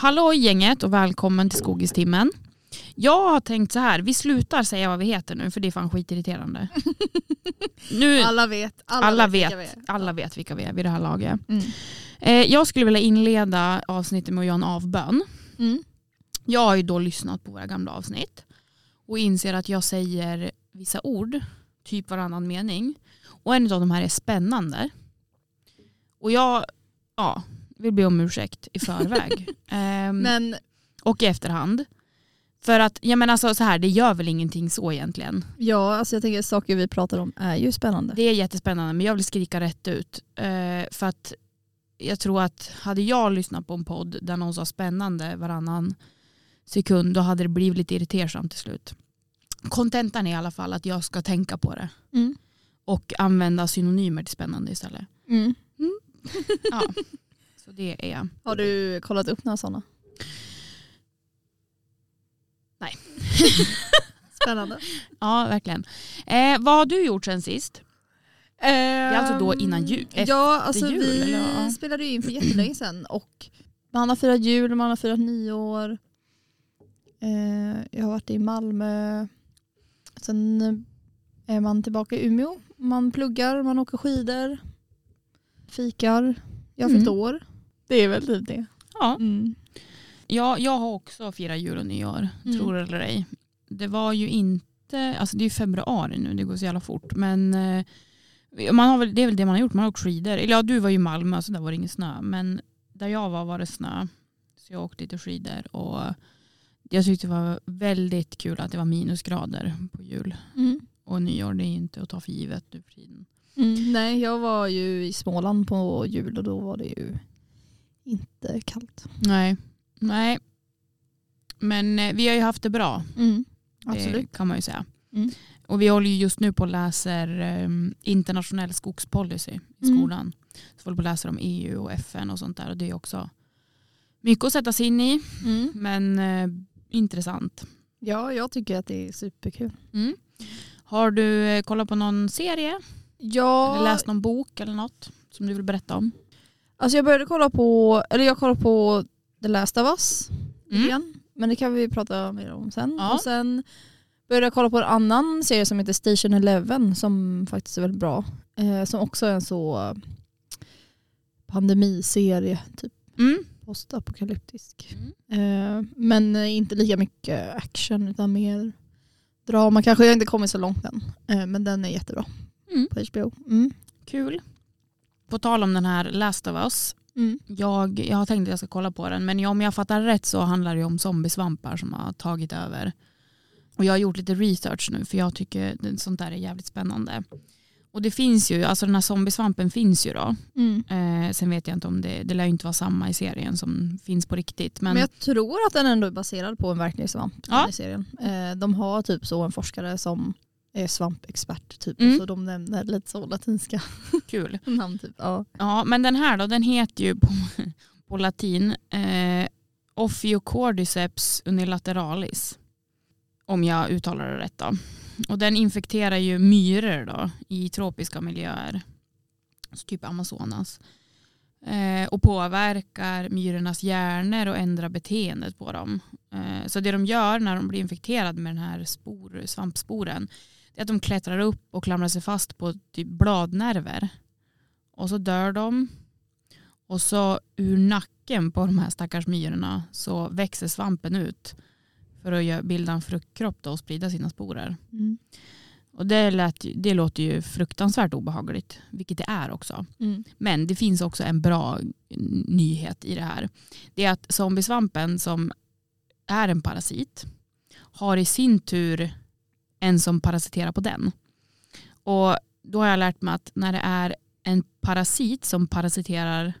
Hallå gänget och välkommen till Skogistimmen. Jag har tänkt så här, vi slutar säga vad vi heter nu för det är fan skitirriterande. Nu, Alla vet. Alla, alla, vet. vet, vi alla vet vilka vi är vid det här laget. Mm. Eh, jag skulle vilja inleda avsnittet med att göra en avbön. Mm. Jag har ju då lyssnat på våra gamla avsnitt och inser att jag säger vissa ord, typ varannan mening. Och en av de här är spännande. Och jag ja, vill be om ursäkt i förväg. Ehm, Men och i efterhand. För att, jag menar alltså, så här, det gör väl ingenting så egentligen. ja, alltså jag tänker saker vi pratar om är ju spännande. Det är jättespännande men jag vill skrika rätt ut. Eh, för att jag tror att hade jag lyssnat på en podd där någon sa spännande varannan sekund då hade det blivit lite irritersamt till slut. Kontentan är i alla fall att jag ska tänka på det Mm. och använda synonymer till spännande istället. Mm. Ja. Så det är Har du kollat upp några sådana? Nej. Spännande. Ja, verkligen. Eh, vad har du gjort sen sist? Det är alltså då innan jul- efter Ja, alltså jul, vi eller spelade ju in för jättelänge sedan och man har firat jul, man har firat nyår. Eh, jag har varit i Malmö. Sen är man tillbaka i Umeå. Man pluggar, man åker skidor, fikar. Jag har fyllt Mm. år. Det är väl typ det. Ja. Mm. Ja, jag har också firat jul och nyår, Mm. tror eller ej. Det var ju inte, alltså det är ju februari nu, det går så jävla fort. Men eh, man har väl, det är väl det man har gjort, man har åkt skidor. Eller ja, du var ju i Malmö så där var det ingen snö. Men där jag var var det snö. Så jag åkte lite skidor och jag tyckte det var väldigt kul att det var minusgrader på jul. Mm. Och nyår, det är inte att ta för givet nu för tiden. Mm. Nej, jag var ju i Småland på jul och då var det ju inte kallt. Nej, nej. Men eh, vi har ju haft det bra. Absolut. Det kan man ju säga. Mm. Och vi håller ju just nu på och läser eh, internationell skogspolicy i Mm. skolan. Så vi håller på och läser om EU och FN och sånt där. Och det är också mycket att sätta sig in i, Mm. men eh, intressant. Ja, jag tycker att det är superkul. Mm. Har du eh, kollat på någon serie? Ja, Eller läst någon bok eller något som du vill berätta om? Alltså jag började kolla på, eller jag kollade på The Last of Us Mm. igen. Men det kan vi prata mer om sen. Ja. Och sen började jag kolla på en annan serie som heter Station Eleven som faktiskt är väldigt bra. Eh, som också är en så eh, pandemiserie, typ Mm. postapokalyptisk. Mm. Eh, men inte lika mycket action utan mer drama. Kanske jag har inte kommit så långt än. Eh, men den är jättebra Mm. på HBO. Mm. Kul. På tal om den här Last of Us. Mm. Jag, jag har tänkt att jag ska kolla på den men om jag fattar rätt så handlar det om zombiesvampar som har tagit över. Och jag har gjort lite research nu för jag tycker sånt där är jävligt spännande. Och det finns ju, alltså den här zombiesvampen finns ju då. Mm. Eh, sen vet jag inte om det, det lär ju inte vara samma i serien som finns på riktigt. Men, Men jag tror att den ändå är baserad på en verklig svamp Ja. i serien. Eh, de har typ så en forskare som svampexpert typ. Mm. Så de nämner lite så latinska kul. namn. Typ. Ja. Ja, men den här då, den heter ju på, på latin eh, Ophiocordyceps unilateralis. Om jag uttalar det rätt då. Och den infekterar ju myror då i tropiska miljöer. Så typ Amazonas. Eh, och påverkar myrornas hjärnor och ändrar beteendet på dem. Eh, så det de gör när de blir infekterade med den här spor, svampsporen det är att de klättrar upp och klamrar sig fast på typ bladnerver. Och så dör de. Och så ur nacken på de här stackars myrorna så växer svampen ut för att bilda en fruktkropp då och sprida sina sporer. Mm. Och det, lät, det låter ju fruktansvärt obehagligt, vilket det är också. Mm. Men det finns också en bra nyhet i det här. Det är att zombiesvampen som är en parasit har i sin tur en som parasiterar på den. Och då har jag lärt mig att när det är en parasit som parasiterar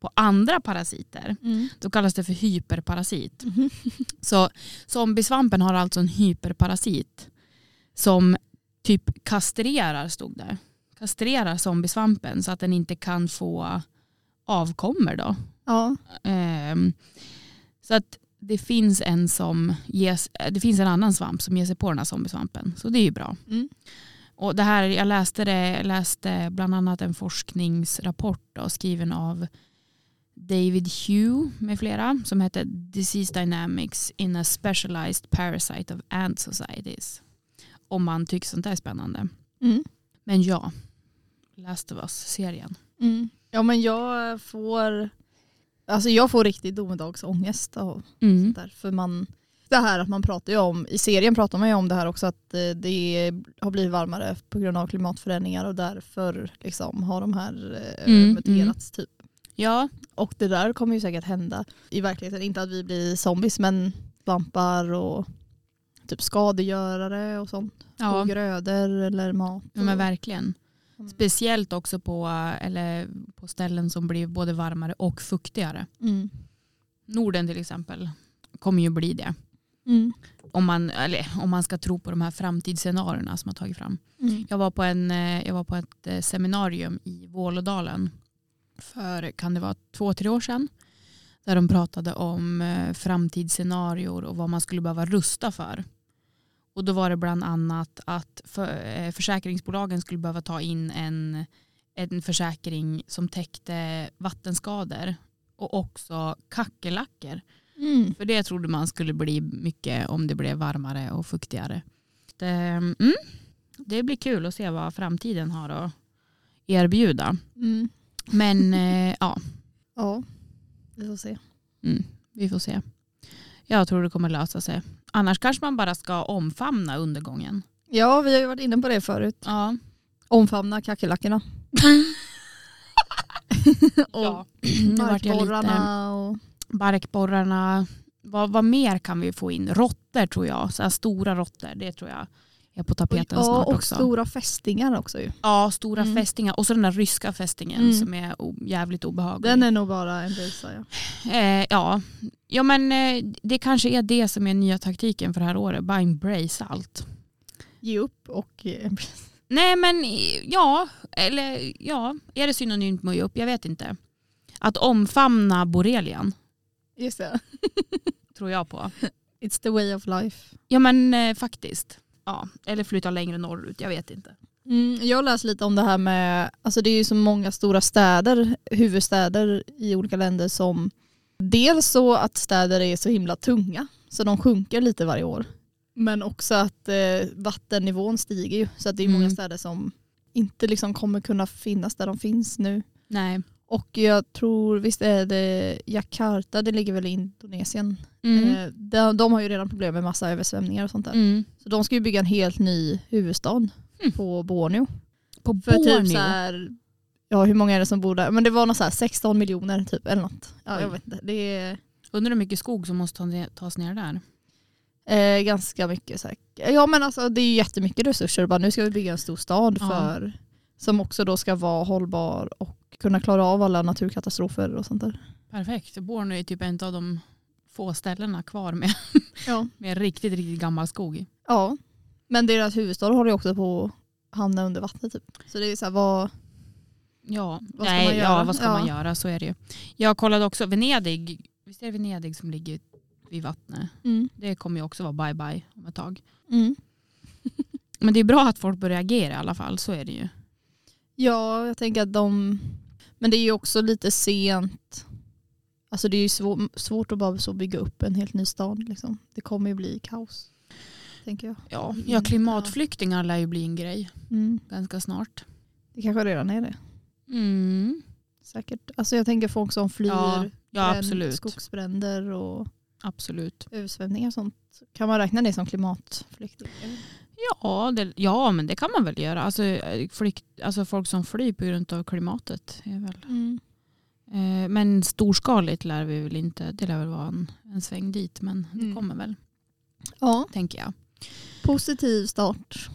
på andra parasiter Mm. då kallas det för hyperparasit. Mhm. Så zombiesvampen har alltså en hyperparasit som typ kastrerar, stod det. Kastrerar zombiesvampen så att den inte kan få avkommor då. Ja. Ehm, så att det finns en som ges, det finns en annan svamp som ger sig på den här zombiesvampen. Så det är ju bra. Mm. Och det här, jag läste, det, läste bland annat en forskningsrapport då, skriven av David Hugh med flera som heter Disease Dynamics in a Specialized Parasite of Ant Societies. Om man tycker sånt där är spännande. Mm. Men ja, Last of Us-serien. Mm. Ja men jag får, alltså jag får riktigt domedagsångest av Mm. sånt där. För man, det här att man pratar ju om, i serien pratar man ju om det här också att eh, det har blivit varmare på grund av klimatförändringar och därför liksom har de här eh, Mm, muterats typ. Ja, Och det där kommer ju säkert hända i verkligheten. Inte att vi blir zombies men svampar och typ skadegörare och sånt. Ja, grödor eller mat. ja men och- verkligen. Mm. Speciellt också på, eller på ställen som blir både varmare och fuktigare. Mm. Norden till exempel kommer ju bli det. Mm. Om man, eller, om man ska tro på de här framtidsscenarierna som har tagit fram. Mm. Jag var på, en, eh, jag var på ett eh, seminarium i Vålådalen för kan det vara två, tre år sedan. Där de pratade om eh, framtidsscenarior och vad man skulle behöva rusta för. Och då var det bland annat att för, eh, försäkringsbolagen skulle behöva ta in en, en försäkring som täckte vattenskador och också kackerlackor. Mm. För det trodde man skulle bli mycket om det blev varmare och fuktigare. Det, mm, det blir kul att se vad framtiden har att erbjuda. Mm. Men eh, ja, Ja, vi får se. mm, vi får se. Jag tror det kommer lösa sig. Annars kanske man bara ska omfamna undergången. Ja, vi har ju varit inne på det förut. Ja. Omfamna kackerlackorna. ja. Jag lite Barkborrarna och... barkborrarna. Vad, vad mer kan vi få in? Råttor tror jag. Så här stora råttor. Det tror jag är på tapeten ja, snart och också. stora fästingar också ju. Ja, stora Mm. fästingar. Och så den där ryska fästingen Mm. som är jävligt obehaglig. Den är nog bara en bisa ja. eh, ja. ja, men eh, det kanske är det som är nya taktiken för det här året. Bara embrace allt. Ge upp och... eh, Nej, men ja. Eller ja, är det synonymt med att ge upp? Jag vet inte. Att omfamna borrelian Just det. tror jag på. It's the way of life. Ja, men eh, faktiskt. Ja, eller flytta längre norrut. Jag vet inte. Mm, jag har läst lite om det här med, alltså det är ju så många stora städer, huvudstäder i olika länder som dels så att städer är så himla tunga så de sjunker lite varje år. Men också att eh, vattennivån stiger ju så att det är många Mm. städer som inte liksom kommer kunna finnas där de finns nu. Nej. Och jag tror, visst är det Jakarta, det ligger väl i Indonesien. Mm. Eh, de, de har ju redan problem med massa översvämningar och sånt där. Mm. Så de ska ju bygga en helt ny huvudstad Mm. på Borneo. På För Borneo. typ så här, ja hur många är det som bor där? Men det var något så här 16 miljoner typ eller något. Ja, jag vet inte. Det är Undrar hur mycket skog som måste tas ner där. eh, ganska mycket säkert. Ja men alltså det är ju jättemycket resurser. Bara, nu ska vi bygga en stor stad Ja. för, som också då ska vara hållbar och kunna klara av alla naturkatastrofer och sånt där. Perfekt. Borneo är typ en av de få ställena kvar med, Ja. med riktigt, riktigt gammal skog. ja. Men deras huvudstad håller ju också på att hamna under vattnet typ. Så det är så här, vad, Ja, Vad ska Nej, man ja göra? vad ska Ja. man göra? Så är det ju. Jag kollade också Venedig. Visst är det Venedig som ligger vid vattnet? mm. Det kommer ju också vara bye bye om ett tag. Mm. Men det är bra att folk börjar agera i alla fall. Så är det ju. Ja, jag tänker att de... Men det är ju också lite sent. Alltså det är ju svår, svårt att bara så bygga upp en helt ny stad. Liksom. Det kommer ju bli kaos. Tänker jag. Ja, ja klimatflyktingar lär ju bli en grej Mm. ganska snart. Det kanske redan är det. Mm. Säkert. Alltså jag tänker folk som flyr Ja, ja absolut. skogsbränder och absolut. översvämningar och sånt. Kan man räkna det som klimatflykting? Ja, det, ja, men det kan man väl göra. Alltså, flykt, alltså folk som flyr på grund av klimatet. Är väl. Mm. Eh, men storskaligt lär vi väl inte. Det lär väl vara en, en sväng dit. Men det Mm. kommer väl, Ja, tänker jag. positiv start.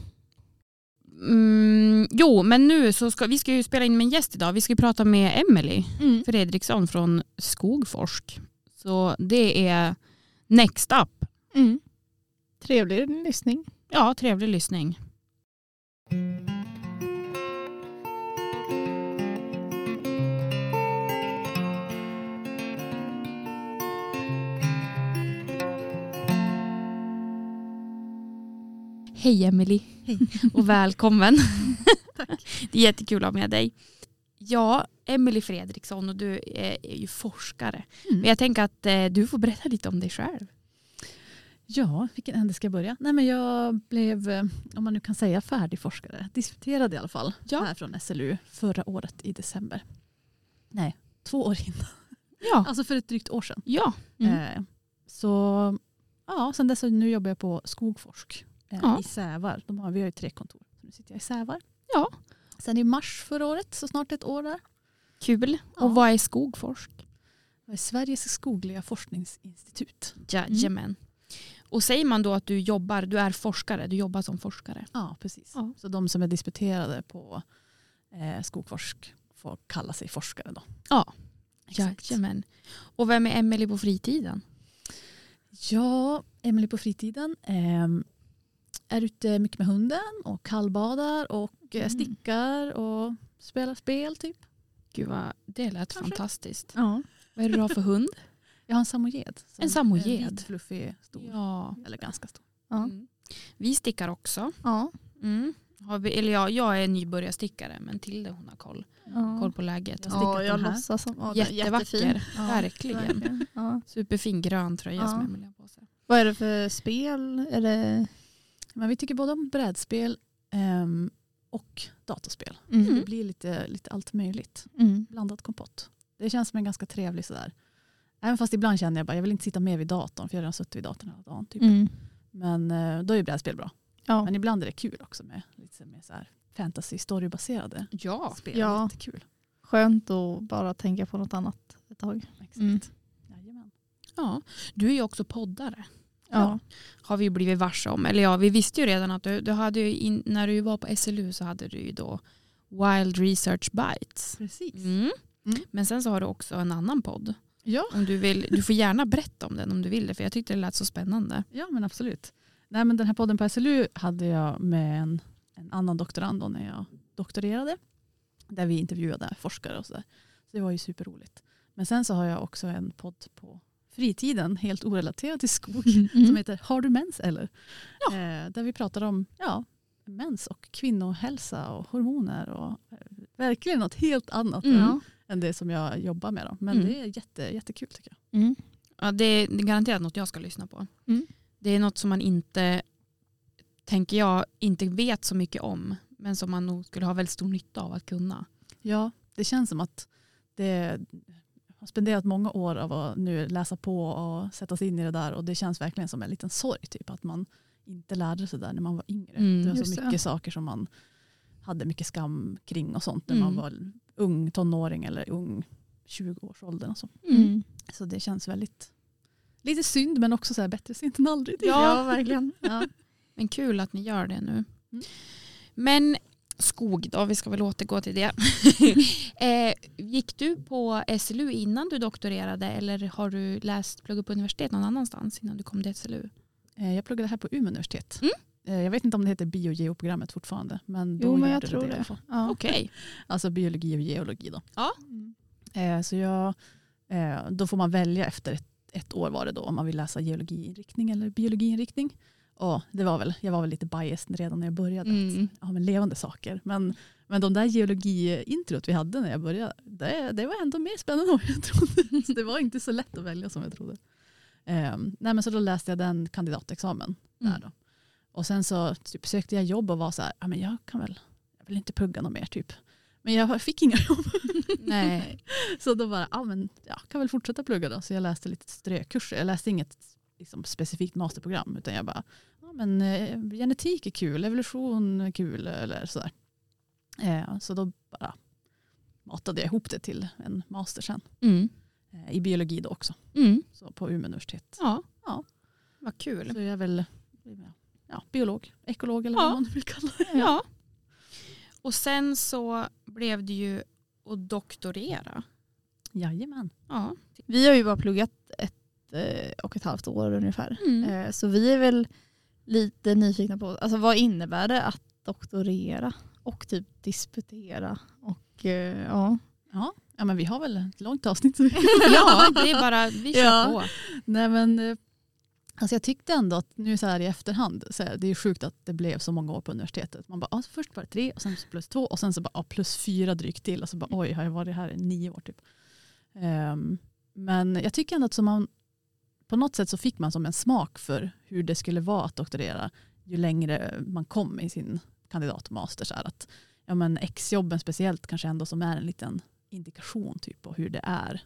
Mm, jo, men nu så ska vi ska ju spela in med en gäst idag. Vi ska prata med Emily Mm. Fredriksson från Skogforsk. Så det är next up. Mm. Trevlig lyssning. Ja, trevlig lyssning. Hej Emily Hej. och välkommen. Tack. Det är jättekul att ha med dig. Ja, Emily Fredriksson och du är, är ju forskare. Mm. Men jag tänker att eh, du får berätta lite om dig själv. Ja, vilken ände ska jag börja? Nej, men jag blev, eh, om man nu kan säga färdig forskare, disputerad i alla fall, Ja. här från SLU förra året i december. Nej, två år innan. Ja. Alltså för ett drygt år sedan. ja. Mm. Eh, så ja, sen dess nu jobbar jag på Skogforsk eh, Ja. i Sävar. De har, vi har ju tre kontor. Så nu sitter jag i Sävar. Ja. Sen i mars förra året, så snart ett år där. Kul. Ja. Och vad är Skogforsk? Jag är Sveriges skogliga forskningsinstitut. Jajamän. Och säger man då att du jobbar, du är forskare, du jobbar som forskare? Ja, precis. Ja. Så de som är disputerade på eh, Skogforsk får kalla sig forskare då. Ja. Exakt. Jajamän. Och vem är Emelie på fritiden? Ja, Emelie på fritiden ehm, är ute mycket med hunden och kallbadar och eh, Mm. stickar och spelar spel typ. Gud vad, det lät Kanske. fantastiskt. Ja. Vad är det du har för hund? Jag har en samojed. En samojed. är Vit, fluffig, stor. Ja. Eller ganska stor. Ja. Mm. Vi stickar också. Ja. Mm. Har vi, eller jag, jag är nybörjarstickare men Tilde hon har koll, Ja. koll på läget. Jag Ja, jag låtsas som är Jättevacker. jättefin. Ja, Verkligen. Ja. Superfin grön tröja Ja. som Emelie har på sig. Vad är det för spel? Är det... Men vi tycker både om brädspel ehm, och datorspel. Mm. Det blir lite, lite allt möjligt. Mm. Blandad kompott. Det känns som en ganska trevlig sådär. Även fast ibland känner jag bara jag vill inte sitta med vid datorn för jag har redan suttit vid datorn hela dagen. Typ. Mm. Men eh, då är brädspel bra. Ja. Men ibland är det kul också med lite mer så här fantasy storybaserade Ja. spel. Ja. Jättekul. Skönt att bara tänka på något annat ett tag. Exakt. Mm. Ja. Du är ju också poddare. Ja. Har vi blivit varse om. Eller ja, vi visste ju redan att du, du hade ju in, när du var på SLU så hade du ju då Wild Research Bites. Precis. Mm. Mm. Men sen så har du också en annan podd. Ja. Om du, vill, du får gärna berätta om den om du vill det för jag tyckte det lät så spännande. ja, men absolut. Nej, men den här podden på SLU hade jag med en, en annan doktorand då när jag doktorerade. Där vi intervjuade forskare och sådär. Så det var ju superroligt. Men sen så har jag också en podd på fritiden, helt orelaterad till skog, som Mm. heter Har du mens eller? Ja. Eh, där vi pratar om ja, mens och kvinnohälsa och hormoner och eh, verkligen något helt annat Mm. än, än det som jag jobbar med. Då. Men Mm. det är jätte, jättekul tycker jag. Mm. Ja, det, är, det är garanterat något jag ska lyssna på. Mm. Det är något som man inte, tänker jag, inte vet så mycket om. Men som man nog skulle ha väldigt stor nytta av att kunna. Ja, det känns som att det har spenderat många år av att nu läsa på och sätta sig in i det där och det känns verkligen som en liten sorg typ att man inte lärde sig där när man var yngre. Mm, det var så just det. mycket saker som man hade mycket skam kring och sånt när Mm. man var ung tonåring eller ung 20-årsåldern och så. Mm. Så det känns väldigt lite synd men också så här bättre sent än aldrig. Ja. Ja, verkligen. Ja. Men kul att ni gör det nu. Mm. Men skog då, vi ska väl återgå till det. eh, gick du på SLU innan du doktorerade eller har du läst, pluggat på universitet någon annanstans innan du kom till SLU? Eh, Jag pluggade här på Umeå universitet. Mm. Eh, Jag vet inte om det heter biogeoprogrammet fortfarande men då Jo, men jag det tror det i det. alla fall. Ja. Okej. Alltså biologi och geologi då. Mm. Eh, Så jag, eh, då får man välja efter ett, ett år var det då om man vill läsa geologiinriktning eller biologiinriktning. Och det var väl, jag var väl lite biased redan när jag började. Mm. Att, ja, men levande saker. Men, men de där geologiintrot vi hade när jag började, det, det var ändå mer spännande än jag trodde. Så det var inte så lätt att välja som jag trodde. Eh, nej, men så då läste jag den kandidatexamen Mm. där då. Och sen så typ, sökte jag jobb och var så här, ja, men jag kan väl, jag vill inte plugga något mer typ. Men jag fick inga jobb. Nej. Så då bara, ja men jag kan väl fortsätta plugga då. Så jag läste lite strökurser. Jag läste inget liksom, specifikt masterprogram utan jag bara, ja men eh, genetik är kul, evolution är kul eller sådär. Eh, så då bara matade jag ihop det till en master sen. Mm. Eh, I biologi då också, Mm. så på Umeå universitet. Ja. Ja. Vad kul. Så jag är väl ja, biolog, ekolog eller Ja. vad man vill kalla det. Ja. Och sen så blev det ju att doktorera. Jajamän. Ja. Vi har ju bara pluggat ett eh, och ett halvt år ungefär. Mm. Eh, Så vi är väl lite nyfikna på alltså, vad innebär det att doktorera och typ disputera. Och, eh, ja. Ja. ja, men vi har väl ett långt avsnitt. ja, det är bara, vi kör Ja. på. Nej men Alltså jag tyckte ändå att nu så här i efterhand, så här, det är sjukt att det blev så många år på universitetet. Man bara, ah, först var det tre och sen plus två och sen så bara ah, plus fyra drygt till. Och så bara oj, har jag varit här i nio år typ. Um, men jag tycker ändå att så man, på något sätt så fick man som en smak för hur det skulle vara att doktorera ju längre man kom i sin kandidat och master. Så här, att, ja, men exjobben speciellt kanske ändå som är en liten indikation typ på hur det är.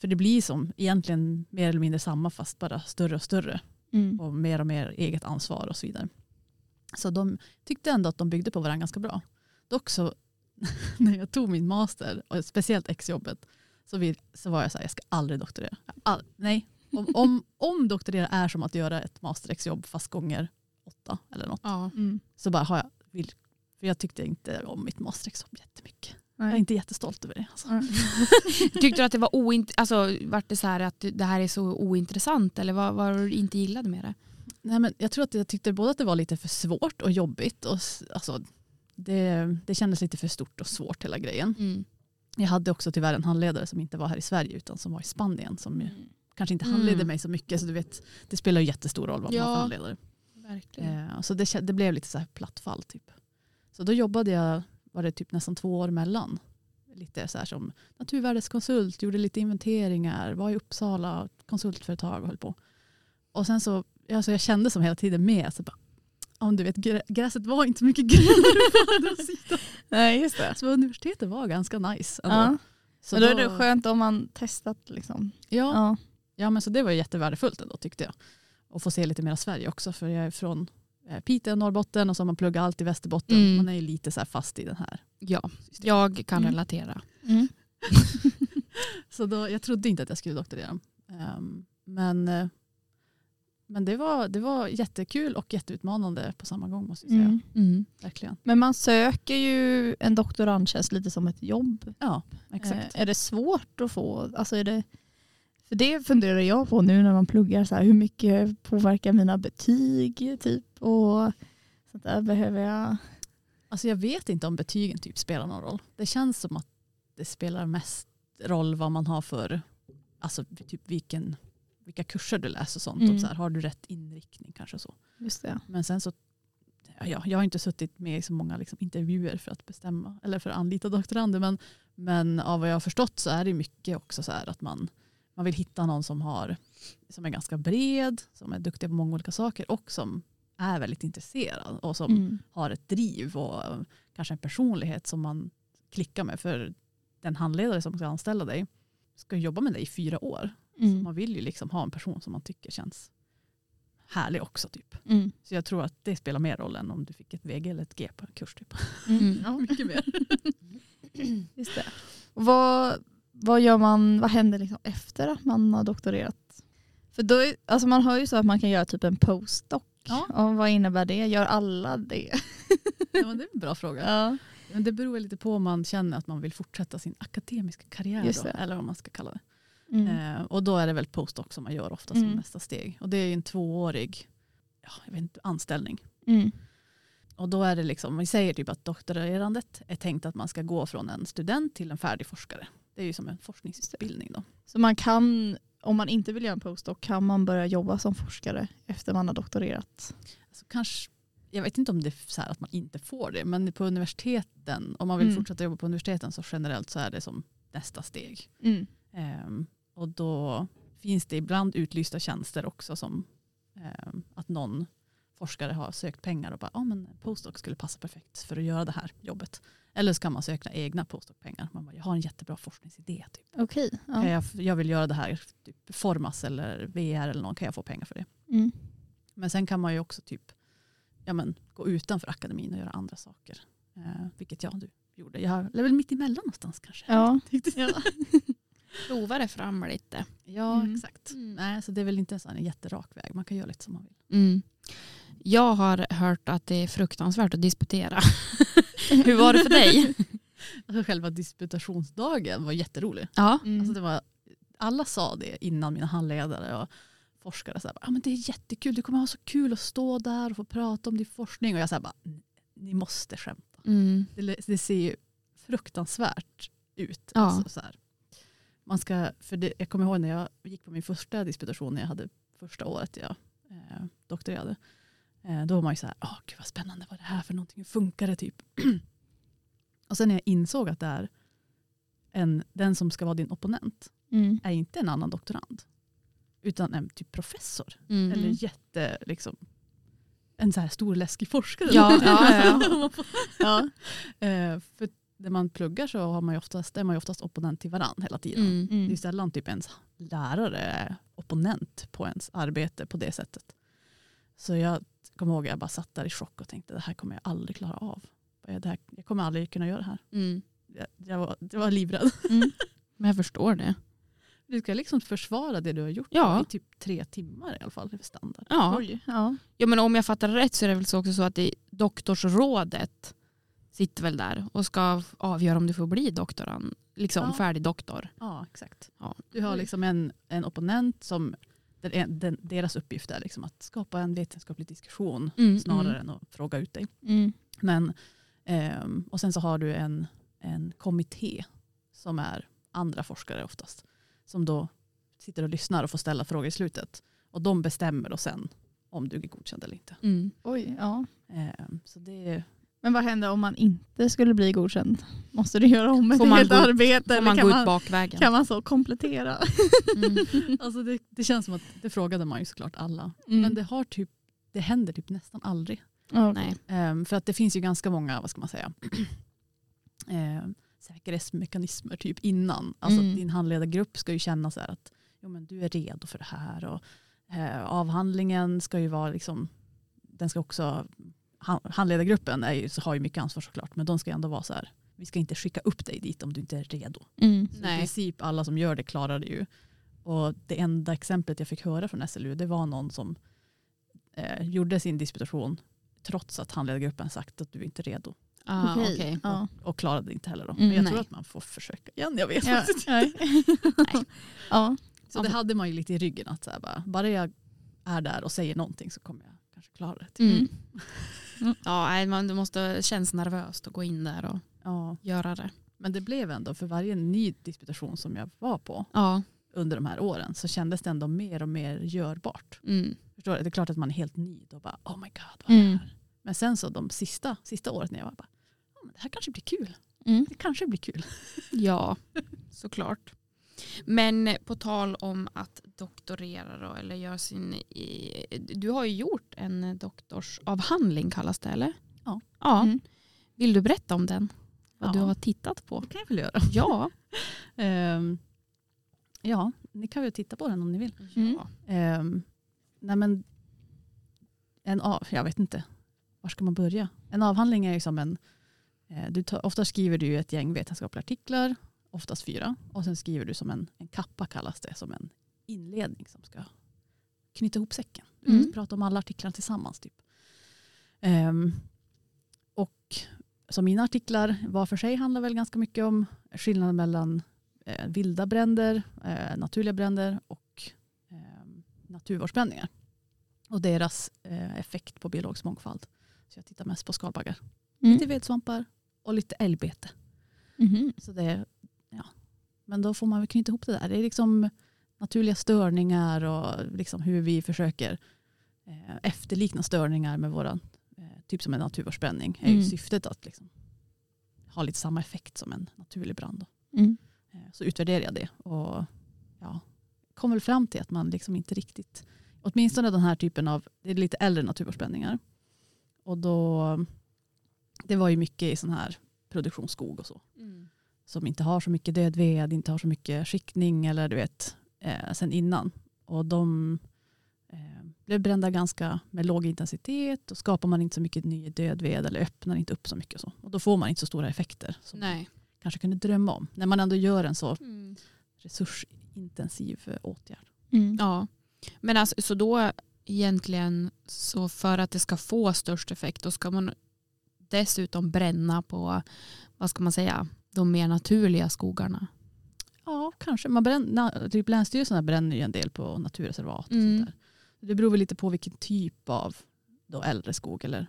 För det blir som egentligen mer eller mindre samma fast bara större och större. Mm. Och mer och mer eget ansvar och så vidare. Så de tyckte ändå att de byggde på varandra ganska bra. Dock så när jag tog min master och speciellt exjobbet så, vill, så var jag så här, jag ska aldrig doktorera. All, nej, om, om, om doktorera är som att göra ett masterexjobb fast gånger åtta eller något. Ja. Mm. Så bara har jag, vill, för jag tyckte inte om mitt masterexjobb jättemycket. Jag är Nej. inte jättestolt över det. Alltså. Mm. Tyckte du att det var oint alltså, vart det så här att det här är så ointressant eller vad vad du inte gillade med det? Nej, men jag tror att jag tyckte både att det var lite för svårt och jobbigt. Och, alltså, det, det kändes lite för stort och svårt hela grejen. Mm. Jag hade också tyvärr en handledare som inte var här i Sverige utan som var i Spanien. Som ju kanske inte Mm. handledde mig så mycket. Så du vet, det spelar ju jättestor roll vad man har Ja. för handledare. Verkligen. Eh, så det, det blev lite så här platt fall typ. Så då jobbade jag, var det typ nästan två år mellan. Lite så här som naturvärdeskonsult, gjorde lite inventeringar, var i Uppsala, konsultföretag och höll på. Och sen så, alltså jag kände som hela tiden med, så bara, om du vet, grä- gräset var inte mycket grönare på andra sidan. Nej, just det. Så universitetet var ganska nice. ändå. Ja. Så Men då är det skönt om man testat. Liksom. Ja, Ja. Ja men så det var jättevärdefullt ändå tyckte jag. Och få se lite mer av Sverige också för jag är från eh, Piteå, Norrbotten och så har man pluggat allt i Västerbotten. Mm. Man är ju lite så här fast i den här. Ja, jag kan Mm. relatera. Mm. Så då, jag trodde inte att jag skulle doktorera. Ehm, men eh, men det, var, det var jättekul och jätteutmanande på samma gång måste jag säga. Mm. Mm. Verkligen. Men man söker ju en doktorandtjänst lite som ett jobb. Ja, exakt. Eh, är det svårt att få? Alltså är det, för det funderar jag på nu när man pluggar. Så här, hur mycket påverkar mina betyg? Typ, och sånt där behöver jag. Alltså jag vet inte om betygen typ spelar någon roll. Det känns som att det spelar mest roll vad man har för, alltså typ vilken, vilka kurser du läser och sånt. Mm. Och så här, har du rätt inriktning kanske så. Just det. Men sen så, ja, jag har inte suttit med i så många liksom, intervjuer för att bestämma eller för att anlita doktorander. Men, men av vad jag har förstått så är det mycket också så här att man, man vill hitta någon som, har, som är ganska bred, som är duktig på många olika saker och som är väldigt intresserad och som Mm. har ett driv och eh, kanske en personlighet som man klickar med. För den handledare som ska anställa dig ska jobba med dig i fyra år. Så Mm. man vill ju liksom ha en person som man tycker känns härlig också. Typ. Mm. Så jag tror att det spelar mer roll än om du fick ett VG eller ett G på en kurs. Typ. Mm. Ja, Mycket mer. just det. Vad, vad gör man, vad händer liksom efter att man har doktorerat? För då, är- alltså man hör ju så att man kan göra typ en postdoc. Ja. Och vad innebär det? Gör alla det? Ja, det är en bra fråga. Ja. Men det beror lite på om man känner att man vill fortsätta sin akademiska karriär. Då, eller vad man ska kalla det. Mm. Eh, och då är det väl postdoc som man gör ofta som Mm. nästa steg. Och det är ju en tvåårig ja, jag vet inte, anställning. Mm. Och då är det liksom, vi säger typ att doktorerandet är tänkt att man ska gå från en student till en färdig forskare. Det är ju som en forskningsutbildning då. Så man kan, om man inte vill göra en postdoc, kan man börja jobba som forskare efter man har doktorerat? Alltså kanske, jag vet inte om det är så här att man inte får det, men på universiteten, om man vill Mm. fortsätta jobba på universiteten så generellt så är det som nästa steg. Mm. Ehm, och då finns det ibland utlysta tjänster också som ehm, att någon forskare har sökt pengar och bara, ja men postdoc skulle passa perfekt för att göra det här jobbet. Eller så kan man söka egna postdoc-pengar. Man bara, jag har en jättebra forskningsidé. Typ. Okej. Kan Ja. jag, jag vill göra det här, typ Formas eller VR eller någon, kan jag få pengar för det? Mm. Men sen kan man ju också typ, ja, men, gå utanför akademin och göra andra saker. Eh, vilket jag du gjorde. Jag är väl mitt emellan någonstans kanske. Ja. ja. Prova det fram lite. ja Mm. exakt. Mm. Nej, så det är väl inte en sån här jätterak väg. Man kan göra lite som man vill. Jag har hört att det är fruktansvärt att disputera. Hur var det för dig? Alltså, själva disputationsdagen var jätterolig. Ja. Mm. Alltså, det var, alla sa det innan mina handledare och forskare. Så här, ah, men det är jättekul, du kommer ha så kul att stå där och få prata om din forskning. Och jag sa bara, ni måste skämta. Mm. Det, det ser ju fruktansvärt ut. Ja. Alltså, så här. Man ska, för det, jag kommer ihåg när jag gick på min första disputation när jag hade första året jag eh, doktorerade. Eh, då var man ju så här, åh gud vad spännande, vad är det här för någonting, hur funkar det typ? och sen när jag insåg att det är en, den som ska vara din opponent Mm. är inte en annan doktorand. Utan en typ professor. Mm. Eller jätte, liksom, en så här stor läskig forskare. Ja, ja, ja. Ja. Eh, för när man pluggar så har man ju oftast, är man ju oftast opponent till varandra hela tiden. Mm. Det är Mm. sällan typ ens lärare är opponent på ens arbete på det sättet. Så jag kommer ihåg att jag bara satt där i chock och tänkte det här kommer jag aldrig klara av. Det här, jag kommer aldrig kunna göra det här. Mm. Jag, jag, var, jag var livrädd. Mm. Men jag förstår det. Du ska liksom försvara det du har gjort Ja. i typ tre timmar i alla fall. Det är standard. Ja. Oj. Ja. ja, men om jag fattar rätt så är det väl så också så att det doktorsrådet sitter väl där och ska avgöra om du får bli doktorand, liksom Ja. färdig doktor. Ja, exakt. Ja. Du har liksom en, en opponent som den, den, deras uppgift är liksom att skapa en vetenskaplig diskussion Mm, snarare mm. än att fråga ut dig. Mm. Men, ehm, och sen så har du en, en kommitté som är andra forskare oftast. Som då sitter och lyssnar och får ställa frågor i slutet. Och de bestämmer då sen om du är godkänd eller inte. Mm. Oj, ja. Ehm, så det, Men vad händer om man inte skulle bli godkänd? Måste du göra om ett Får man helt arbete? Får eller man kan, gå ut man, bakvägen? kan man så komplettera? Mm. alltså det, det känns som att det frågade man ju såklart alla. Mm. Men det, har typ, det händer typ nästan aldrig. Ja. Nej. Ehm, för att det finns ju ganska många, vad ska man säga, ehm, säkerhetsmekanismer typ innan. Alltså Mm. din handledargrupp ska ju känna så här att jo, men du är redo för det här. Och, eh, avhandlingen ska ju vara liksom, den ska också, handledargruppen är ju, så har ju mycket ansvar såklart, men de ska ändå vara så här, vi ska inte skicka upp dig dit om du inte är redo. Mm. Så I princip alla som gör det klarar det ju. Och det enda exemplet jag fick höra från SLU det var någon som eh, gjorde sin disputation trots att handledargruppen sagt att du inte är redo. Ah, Okej. okej. Ja. Och klarade det inte heller. Då. Mm, Men jag nej. tror att man får försöka igen. Jag vet Ja. faktiskt Nej. ja. Så det hade man ju lite i ryggen. att så här, bara, bara jag är där och säger någonting så kommer jag kanske klara det. typ. Mm. Mm. Ja, man, det måste känns nervöst att gå in där och Ja. göra det. Men det blev ändå för varje ny disputation som jag var på Ja. under de här åren så kändes det ändå mer och mer görbart. Mm. Förstår du? Det är klart att man är helt ny och bara oh my god vad är det Mm. här? Men sen så de sista, sista året när jag var bara "Ja, men det här kanske blir kul. Mm. Det kanske blir kul. Ja, såklart. Men på tal om att doktorera då, eller göra sin... i- Du har ju gjort en doktorsavhandling kallas det eller? Ja. ja. Mm. Vill du berätta om den? Vad Ja. du har tittat på? Det kan jag väl göra. Ja. Ehm, ja, ni kan väl titta på den om ni vill. Mm. Ehm, nej men, en av, jag vet inte, var ska man börja? En avhandling är ju som en, eh, du tar, ofta skriver du ett gäng vetenskapliga artiklar, oftast fyra, och sen skriver du som en, en kappa kallas det, som en inledning som ska knyta ihop säcken. Mm. måste prata om alla artiklarna tillsammans. Typ. Ehm, och så mina artiklar var för sig handlar väl ganska mycket om skillnaden mellan eh, vilda bränder, eh, naturliga bränder och eh, naturvårdsbränningar. Och deras eh, effekt på biologisk mångfald. Så jag tittar mest på skalbaggar, Mm. lite vedsvampar och lite älgbete. Mhm. Så det, ja. Men då får man väl knyta ihop det där. Det är liksom naturliga störningar och liksom hur vi försöker eh, efterlikna störningar med våran, eh, typ som en naturvårdsbränning. är ju Mm. syftet att liksom ha lite samma effekt som en naturlig brand. Mm. Eh, Så utvärderade jag det och ja, kom väl fram till att man liksom inte riktigt, åtminstone den här typen av, det är lite äldre naturvårdsbränningar. Och då, det var ju mycket i sån här produktionsskog och så. Mm. Som inte har så mycket död ved, inte har så mycket skiktning eller du vet, eh, sen innan. Och de eh, blev brända ganska med låg intensitet och skapar man inte så mycket ny död ved eller öppnar inte upp så mycket. Och, så. och då får man inte så stora effekter som man Nej. kanske kunde drömma om. När man ändå gör en så Mm. resursintensiv eh, åtgärd. Mm. Ja. Men alltså, så då egentligen så för att det ska få störst effekt då ska man dessutom bränna på vad ska man säga de mer naturliga skogarna. Kanske. Man bränner, typ länsstyrelserna bränner ju en del på naturreservat. Och Mm. sånt där. Det beror väl lite på vilken typ av då äldre skog. Eller,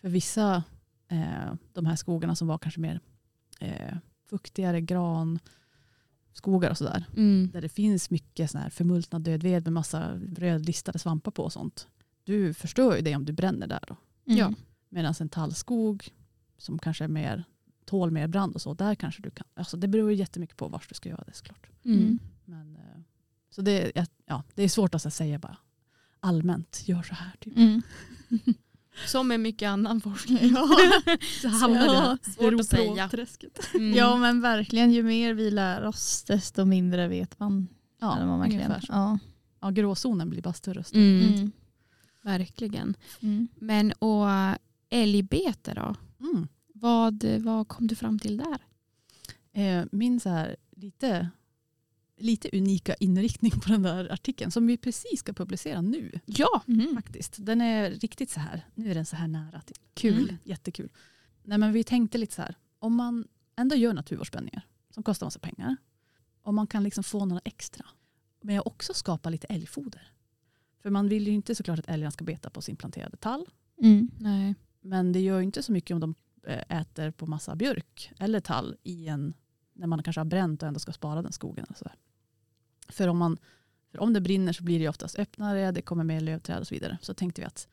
för vissa, eh, de här skogarna som var kanske mer eh, fuktigare, gran, skogar och sådär. Mm. Där det finns mycket sån här förmultnad död ved med massa rödlistade svampar på och sånt. du förstör ju det om du bränner där. Då. Mm. Ja. Medan en tallskog som kanske är mer, tål mer brand och så, där kanske du kan, alltså det beror ju jättemycket på var du ska göra det såklart. Mm. Men, eh, så det, är- ja, det är svårt att säga bara allmänt, gör så här. Typ. Mm. Som med mycket annan forskning. Ja. Så hamnar Ja, det svårt att säga. Mm. ja men verkligen ju mer vi lär oss desto mindre vet man. Ja, man verkligen. Ja. Ja, gråzonen blir bara större och större. Mm. Mm. Verkligen. Mm. Men och älgbete då? Mm. Vad, vad kom du fram till där? Eh, min så här, lite, lite unika inriktning på den där artikeln som vi precis ska publicera nu. Ja, Mm. faktiskt. Den är riktigt så här, nu är den så här nära till. kul. Mm, jättekul. Nej, men vi tänkte lite så här, om man ändå gör naturvårdsspänningar som kostar massa pengar, om man kan liksom få några extra, men också skapa lite älgfoder. För man vill ju inte såklart att älgarna ska beta på sin planterade tall, Mm. Nej. men det gör ju inte så mycket om de äter på massa björk eller tall i en, när man kanske har bränt och ändå ska spara den skogen. Och så. För, om man, för om det brinner så blir det oftast öppnare, det kommer mer lövträd och så vidare. Så tänkte vi att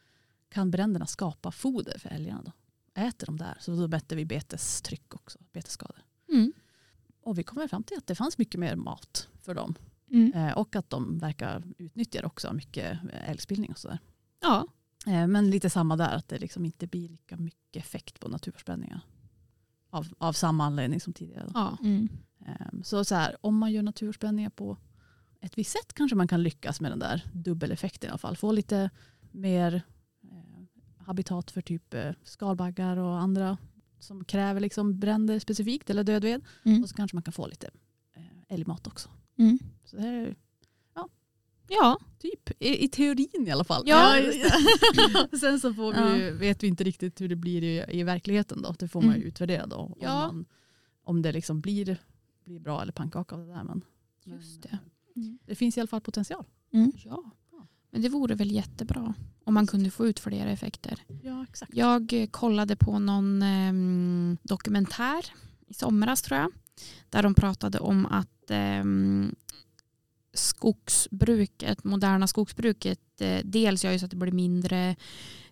kan bränderna skapa foder för älgarna då? Äter de där? Så då mätte vi betestryck också, betesskador. Mm. Och vi kommer fram till att det fanns mycket mer mat för dem. Mm. Eh, och att de verkar utnyttja också mycket eh, älgspillning och sådär. Ja. Eh, Men lite samma där, att det liksom inte blir lika mycket effekt på naturvårdsspänningar. Av, av samma anledning som tidigare. ja. Mm. Eh, Så, så här, om man gör naturvårdsspänningar på ett visst sätt kanske man kan lyckas med den där dubbeleffekten i alla fall. Få lite mer eh, habitat för typ eh, skalbaggar och andra som kräver liksom bränder specifikt eller dödved. Mm. Och så kanske man kan få lite eh, älgmat också. Mm. Så det här är Ja. typ i, i teorin i alla fall. Ja, Sen så får vi, Ja. vet vi inte riktigt hur det blir i, i verkligheten. Då. Det får man ju Mm. utvärdera då. Om, Ja. man, om det liksom blir, blir bra eller pannkaka av det där. Men, Just det. eh, Mm. Det finns i alla fall potential. ja. Men det vore väl jättebra om man kunde få ut flera effekter. Ja, exakt. Jag eh, kollade på någon ehm, dokumentär i somras tror jag. Där de pratade om att ehm, skogsbruket, moderna skogsbruket, eh, dels gör ju så att det blir mindre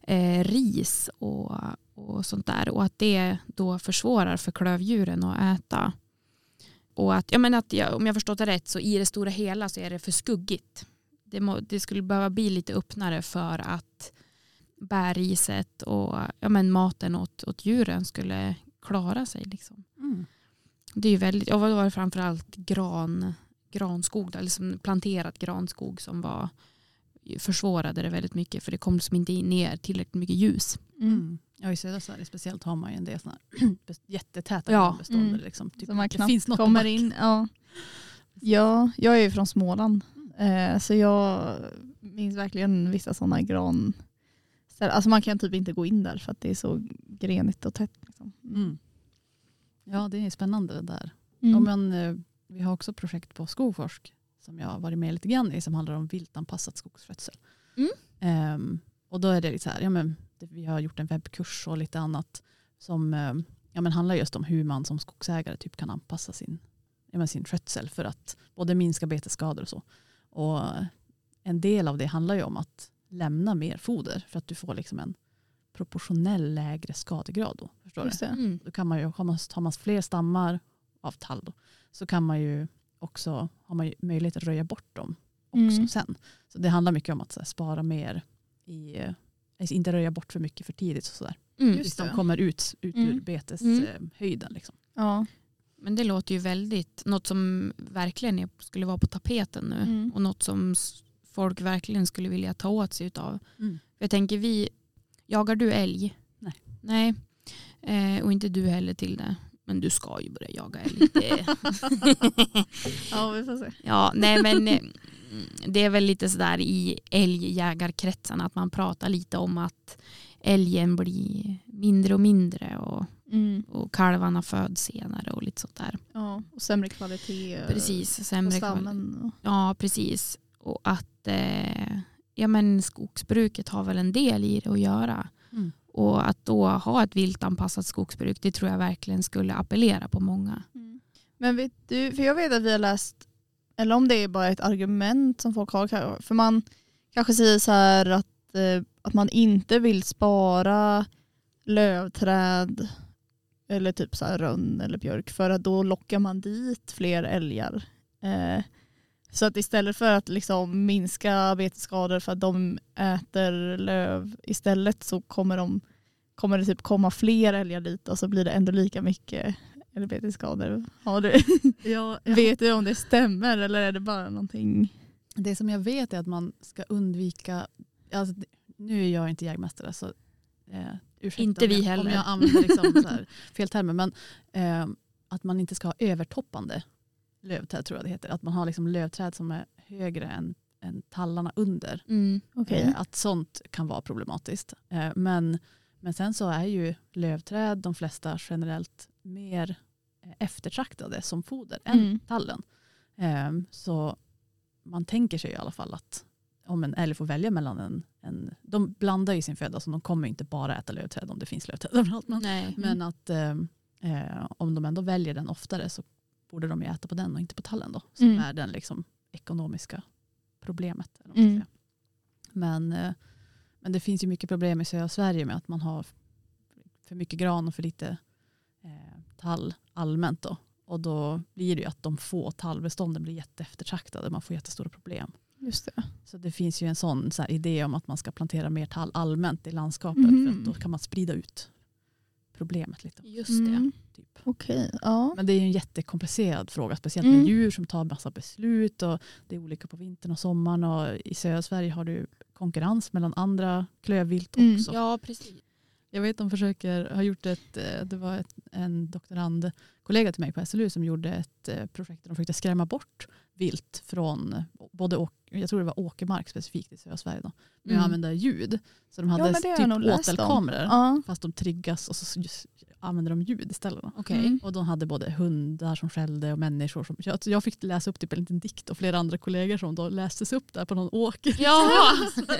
eh, ris och, och sånt där. Och att det då försvårar för klövdjuren att äta. Och att, jag menar att jag, om jag förstått det rätt så i det stora hela så är det för skuggigt. Det, må, det skulle behöva bli lite öppnare för att bärriset och ja, men maten åt, åt djuren skulle klara sig. Liksom. Mm. Det är ju väldigt, och vad var det framförallt gran, granskog, där, liksom planterad granskog som var försvårade det väldigt mycket för det kom liksom inte in ner tillräckligt mycket ljus. Mm. Ja, I södra Sverige speciellt har man ju en del bes- jättetäta Ja. granbestånd. Mm. Liksom, typ, Så man det knappt finns något kommer in. Ja. ja, jag är ju från Småland. Eh, så jag minns verkligen vissa sådana gran... Alltså man kan typ inte gå in där för att det är så grenigt och tätt. Liksom. Mm. Ja, det är spännande det där. Mm. Om man, eh, vi har också projekt på Skogforsk som jag har varit med lite grann i som handlar om viltanpassad skogsskötsel. Mm. Ehm, och då är det lite så här, ja, men, vi har gjort en webbkurs och lite annat som eh, ja, men handlar just om hur man som skogsägare typ kan anpassa sin, ja, men sin skötsel för att både minska betesskador och så. Och en del av det handlar ju om att lämna mer foder för att du får liksom en proportionell lägre skadegrad. Då, förstår du? Mm. då kan man ju, har, man, har man fler stammar av tall då, så kan man ju också ha man ju möjlighet att röja bort dem också Mm. sen. Så det handlar mycket om att så här, spara mer i, eh, inte röja bort för mycket för tidigt. Och så där. Mm. Just de kommer ut, ut Mm. ur Mm. beteshöjden. Liksom. Ja. Men det låter ju väldigt, något som verkligen är, skulle vara på tapeten nu Mm. och något som folk verkligen skulle vilja ta åt sig utav. Mm. Jag tänker vi, jagar du älg? Nej. Nej, eh, och inte du heller till det. Men du ska ju börja jaga älg. Ja, vi får se. ja, nej men eh, det är väl lite sådär i älgjägarkretsen att man pratar lite om att älgen blir mindre och mindre och, Mm. och kalvarna föds senare och lite sånt där. Ja, och sämre kvalitet Precis, på sämre kvalitet. stammen. Ja, precis. Och att eh, ja, men skogsbruket har väl en del i det att göra. Och att då ha ett viltanpassat skogsbruk, det tror jag verkligen skulle appellera på många. Mm. Men vet du, för jag vet att vi har läst, eller om det är bara ett argument som folk har, för man kanske säger så här att eh, att man inte vill spara lövträd eller typ så här rönn eller björk för att då lockar man dit fler älgar. Eh, så att istället för att liksom minska betesskador för att de äter löv istället så kommer, de, kommer det typ komma fler älgar dit och så blir det ändå lika mycket eller betesskador. Har du, Ja, jag vet du om det stämmer eller är det bara någonting? Det som jag vet är att man ska undvika, alltså, nu är jag inte jägmästare så eh, ursäkta Inte om vi jag, heller. om jag använder liksom så här fel termer, men eh, att man inte ska ha övertoppande lövträd tror jag det heter. Att man har liksom lövträd som är högre än, än tallarna under. Mm. Okej. Eh, att sånt kan vara problematiskt. Eh, men, men sen så är ju lövträd de flesta generellt mer eh, eftertraktade som foder än Mm. tallen. Så man tänker sig i alla fall att om en älg får välja mellan en, en de blandar ju sin föda så de kommer inte bara äta lövträd om det finns lövträd överallt. Men, men att eh, om de ändå väljer den oftare så borde de ju äta på den och inte på tallen då. Som Mm. är den liksom ekonomiska problemet. Eller Mm. säga. Men, eh, men det finns ju mycket problem i södra Sverige med att man har för mycket gran och för lite eh, tall allmänt. Då. Och då blir det ju att de få tallbestånden blir jätteeftertraktade. Man får jättestora problem. Just det. Så det finns ju en sån så här, idé om att man ska plantera mer tall allmänt i landskapet. Mhm. För att då kan man sprida ut problemet lite. Just det. Mm. Typ. Okej, ja. Men det är ju en jättekomplicerad fråga, speciellt Mm. med djur som tar massa beslut och det är olika på vintern och sommaren och i södra Sverige har du konkurrens mellan andra klövvilt Mm. också. Ja, precis. Jag vet de försöker, har gjort ett, eh, det var ett, en doktorandkollega till mig på SLU som gjorde ett eh, projekt där de försökte skrämma bort vilt från både, jag tror det var åkermark specifikt i södra Sverige då, med Mm. att använda ljud. Så de hade men jag nog typ åtelkameror Ja. fast de triggas och så just använder de ljud istället. Okej. Mm. Och de hade både hundar som skällde och människor som... Jag, jag fick läsa upp typ en liten dikt och flera andra kollegor som då lästes upp där på någon åker. Ja.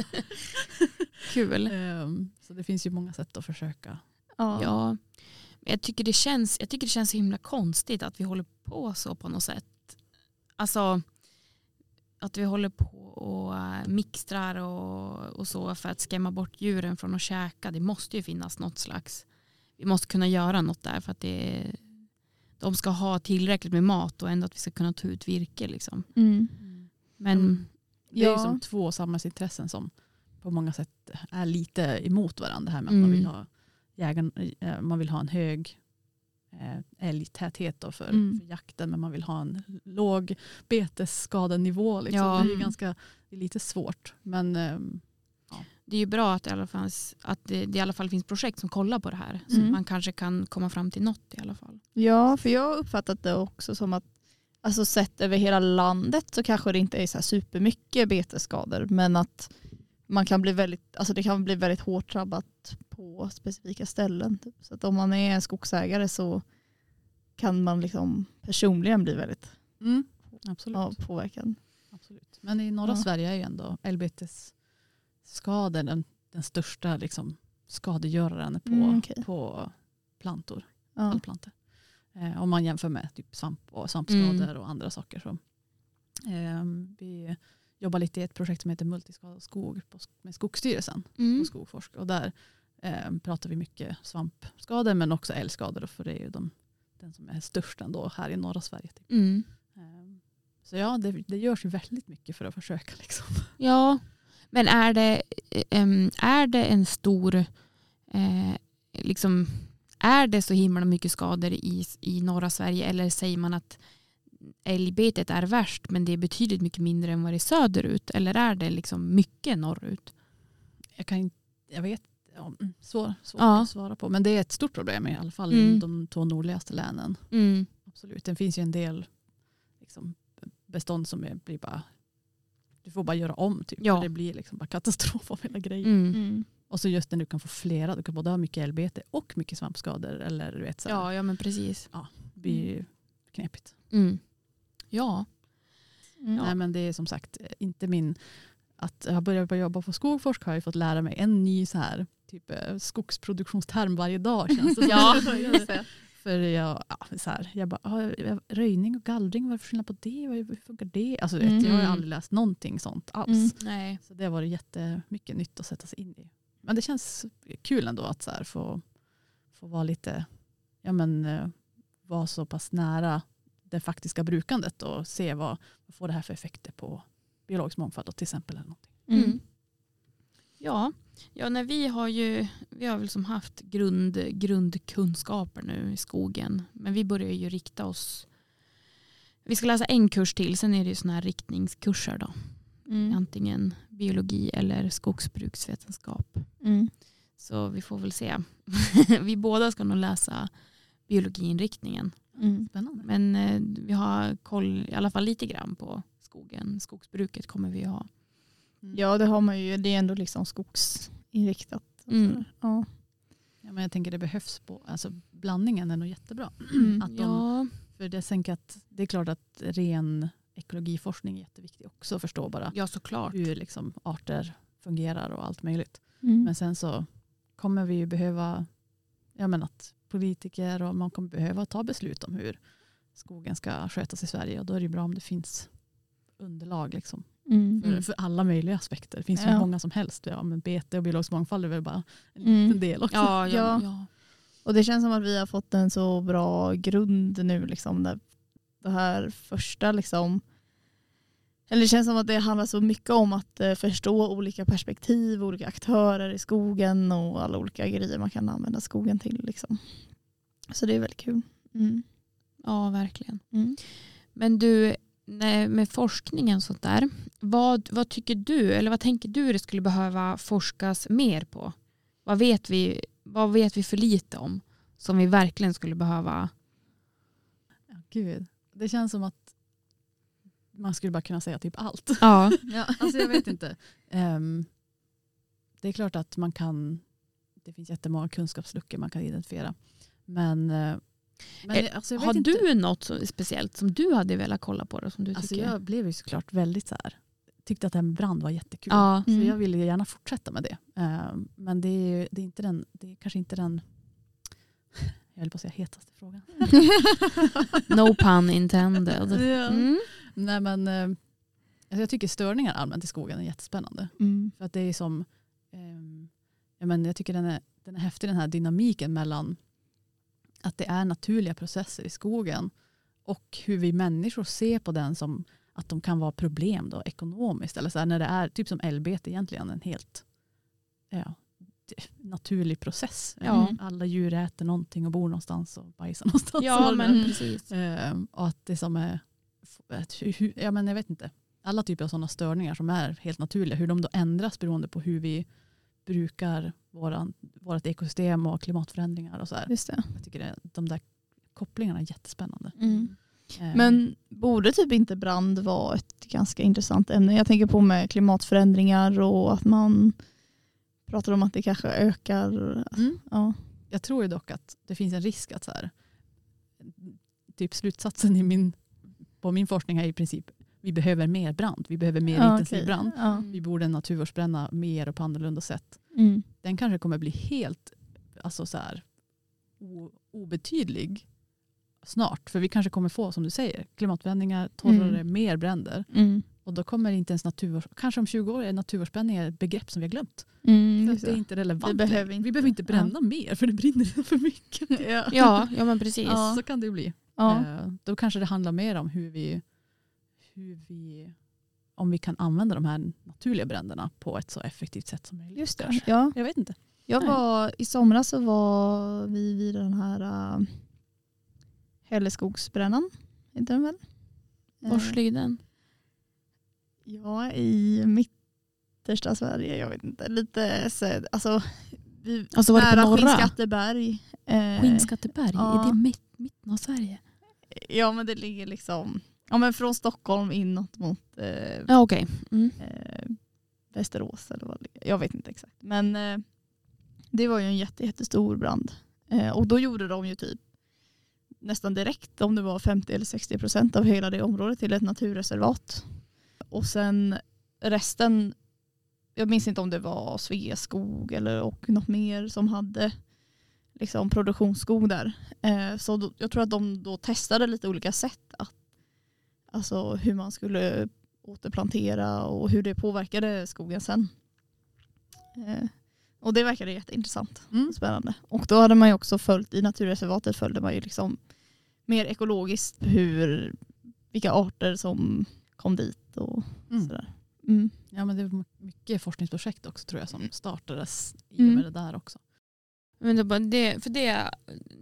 Kul. Ehm, så det finns ju många sätt att försöka. Ja. Ja. Men Jag tycker, det känns, jag tycker det känns så himla konstigt att vi håller på så på något sätt. Alltså att vi håller på och eh, mixtrar och, och så för att skrämma bort djuren från att käka. Det måste ju finnas något slags, vi måste kunna göra något där för att det, de ska ha tillräckligt med mat och ändå att vi ska kunna ta ut virke. Liksom. Mm. Men Mm. Det är Ja. som två samhällsintressen som på många sätt är lite emot varandra. Det här med att man, Mm. vill ha jägaren, eh, man vill ha en hög eh, älgtäthet då för, Mm. för jakten men man vill ha en låg betesskadenivå. Liksom. Ja. Det är ju ganska, det är lite svårt. Men ehm, det är ju bra att, det i alla fall, att det, det i alla fall finns projekt som kollar på det här. Så Mm. man kanske kan komma fram till något i alla fall. Ja, för jag har uppfattat det också som att alltså sett över hela landet så kanske det inte är så här supermycket betesskador men att man kan bli väldigt, alltså det kan bli väldigt hårt drabbat på specifika ställen. Typ. Så att om man är en skogsägare så kan man liksom personligen bli väldigt mm, absolut. ja, påverkad. Absolut. Men i norra Ja. Sverige är ju ändå älgbetesskador den, den största liksom, skadegöraren på, Mm, okej. på plantor, Ja. Eh, om man jämför med typ svamp och svampskador Mm. och andra saker. Så, eh, vi jobbar lite i ett projekt som heter Multiskadad skog med Skogsstyrelsen Mm. på Skogforsk. Och där eh, pratar vi mycket svampskador men också älgskador. För det är ju de, den som är störst ändå här i norra Sverige. Typ. Mm. Eh, Så ja, det, det görs ju väldigt mycket för att försöka. Liksom. Ja, men är det, em, är det en stor, eh, liksom, är det så himla mycket skador i, i norra Sverige eller säger man att älgbetet är värst men det är betydligt mycket mindre än vad det är söderut eller är det liksom mycket norrut? Jag, kan, jag vet, ja, mm, svår, svårt Ja. att svara på. Men det är ett stort problem i alla fall Mm. i de två nordligaste länen. Mm. Absolut. Det finns ju en del liksom, bestånd som är, blir bara du får bara göra om. Typ. Ja. För Det blir liksom bara katastrof av hela grejen. Mm. Mm. Och så just när du kan få flera, du kan både ha mycket älgbete och mycket svampskador. Eller du vet, så Ja, ja men precis. det blir ju knepigt. Mm. Ja. Mm. Nej, men det är som sagt eh, inte min... Att jag har börjat på jobba på Skogforsk har jag fått lära mig en ny så här, typ, eh, skogsproduktionsterm varje dag. Känns det. Ja, just det. För jag, ja, så här, jag bara, ah, röjning och gallring, vad är skillnad på det? Hur funkar det? Alltså, du vet, Mm. Jag har ju aldrig läst någonting sånt alls. Mm. Så det har varit jättemycket nytt att sätta sig in i. Men det känns kul ändå att så här, få, få vara lite, ja men eh, vara så pass nära det faktiska brukandet och se vad, vad får det här för effekter på biologisk mångfald då, till exempel. Eller någonting. Mm. Ja, ja nej, vi har ju vi har väl som haft grund, grundkunskaper nu i skogen. Men vi börjar ju rikta oss. Vi ska läsa en kurs till, sen är det ju såna här riktningskurser då. Mm. Antingen biologi eller skogsbruksvetenskap. Mm. Så vi får väl se. vi båda ska nog läsa biologiinriktningen. Mm. Spännande. Men eh, vi har koll i alla fall lite grann på skogen. Skogsbruket kommer vi ha. Ja det har man ju, det är ändå liksom skogsinriktat. Mm. Ja. Ja, men jag tänker det behövs, på, alltså, blandningen är nog jättebra. Mm. Att de, Ja, För det, tänker att, det är klart att ren ekologiforskning är jätteviktig också att förstå bara ja såklart. hur liksom, arter fungerar och allt möjligt. Mm. Men sen så kommer vi ju behöva, jag menar att politiker och man kommer behöva ta beslut om hur skogen ska skötas i Sverige och då är det ju bra om det finns underlag liksom, Mm. för, för alla möjliga aspekter. Det finns ju Ja. många som helst. Ja, men bete och biologisk mångfald är väl bara en Mm. liten del också. Ja, ja, Ja. ja. Och det känns som att vi har fått en så bra grund nu. Liksom, där det här första, liksom, eller det känns som att det handlar så mycket om att eh, förstå olika perspektiv, olika aktörer i skogen och alla olika grejer man kan använda skogen till. Liksom. Så det är väldigt kul. Mm. ja verkligen. Mm. Men du, med forskningen och sånt där. Vad, vad tycker du, eller vad tänker du det skulle behöva forskas mer på? Vad vet vi, vad vet vi för lite om? Som vi verkligen skulle behöva. Ja, gud. Det känns som att man skulle bara kunna säga typ allt. Ja, Ja. Alltså jag vet inte. Ehm, det är klart att man kan, det finns jättemånga kunskapsluckor man kan identifiera. Men, eh, men Eh, alltså jag vet har inte. du något så speciellt som du hade velat kolla på? Då, som du Alltså tycker? jag blev ju såklart väldigt så här, tyckte att det här med brand var jättekul. ja. Så Mm. jag ville gärna fortsätta med det. Ehm, men det är, det är, inte den, det är kanske inte den, jag höll på att säga hetaste frågan. No pun intended. Mm. Nej men eh, alltså jag tycker störningar allmänt i skogen är jättespännande. Mm. För att det är som, ehm, ja, men jag tycker den är, den är häftig den här dynamiken mellan att det är naturliga processer i skogen och hur vi människor ser på den som att de kan vara problem då, ekonomiskt. Eller så här, när det är typ som älgbete egentligen en helt ja, naturlig process. Ja. Alla djur äter någonting och bor någonstans och bajsar någonstans. Ja, men precis. Ehm, och att det som är, ja, men jag vet inte, alla typer av sådana störningar som är helt naturliga, hur de då ändras beroende på hur vi brukar våran, vårt ekosystem och klimatförändringar och så här. Just det. Jag tycker det, de där kopplingarna är jättespännande. Mm. Ehm, Men borde typ inte brand vara ett ganska intressant ämne? Jag tänker på med klimatförändringar och att man pratar om att det kanske ökar. mm, Ja. jag tror ju dock att det finns en risk att så här, typ slutsatsen i min, på min forskning är i princip vi behöver mer brand, vi behöver mer Ja, intensiv okej. brand. Ja. Vi borde naturvårdsbränna mer och på annorlunda sätt. Mm. den kanske kommer bli helt alltså så här, obetydlig snart. För vi kanske kommer få, som du säger, klimatförändringar, torrare, Mm. mer bränder. Mm. Och då kommer inte ens naturvårds... Kanske om 20 år är naturvårdsbränning ett begrepp som vi har glömt. Mm, det är det. inte relevant Vi behöver inte- Vi behöver inte bränna mer för det brinner för mycket. ja. Ja, ja men precis. Ja. Så kan det ju bli. Ja. Eh, Då kanske det handlar mer om hur vi, hur vi om vi kan använda de här naturliga bränderna på ett så effektivt sätt som möjligt. Just det. Ja. Jag vet inte. Jag var, I somras så var vi vid den här uh, Hälleskogsbrännan. Heter den väl? Vars Eh, ligger den? Ja, i mittersta Sverige. Jag vet inte. Lite så, alltså, vi, Alltså var det nära? Skinnskatteberg. Eh, Skinnskatteberg, ja. är det mitt, mitten av Sverige? Ja men det ligger liksom ja, men från Stockholm inåt mot eh, Ja okej. Mm. eh, Västerås eller vad det ligger. Jag vet inte exakt. Men eh, det var ju en jätte, jättestor brand. Eh, och då gjorde de ju typ nästan direkt om det var 50 eller 60 procent av hela det området till ett naturreservat. Och sen resten, jag minns inte om det var Sveaskog eller och något mer som hade liksom, produktionsskog där. Eh, så då, jag tror att de då testade lite olika sätt att, alltså hur man skulle återplantera och hur det påverkade skogen sen. Eh, och det verkade jätteintressant Mm. och spännande. Och då hade man ju också följt, i naturreservatet följde man ju liksom mer ekologiskt hur, vilka arter som kom dit och Mm. sådär. Mm. Ja, men det var mycket forskningsprojekt också tror jag som startades i och Mm. med det där också. Men det, för det,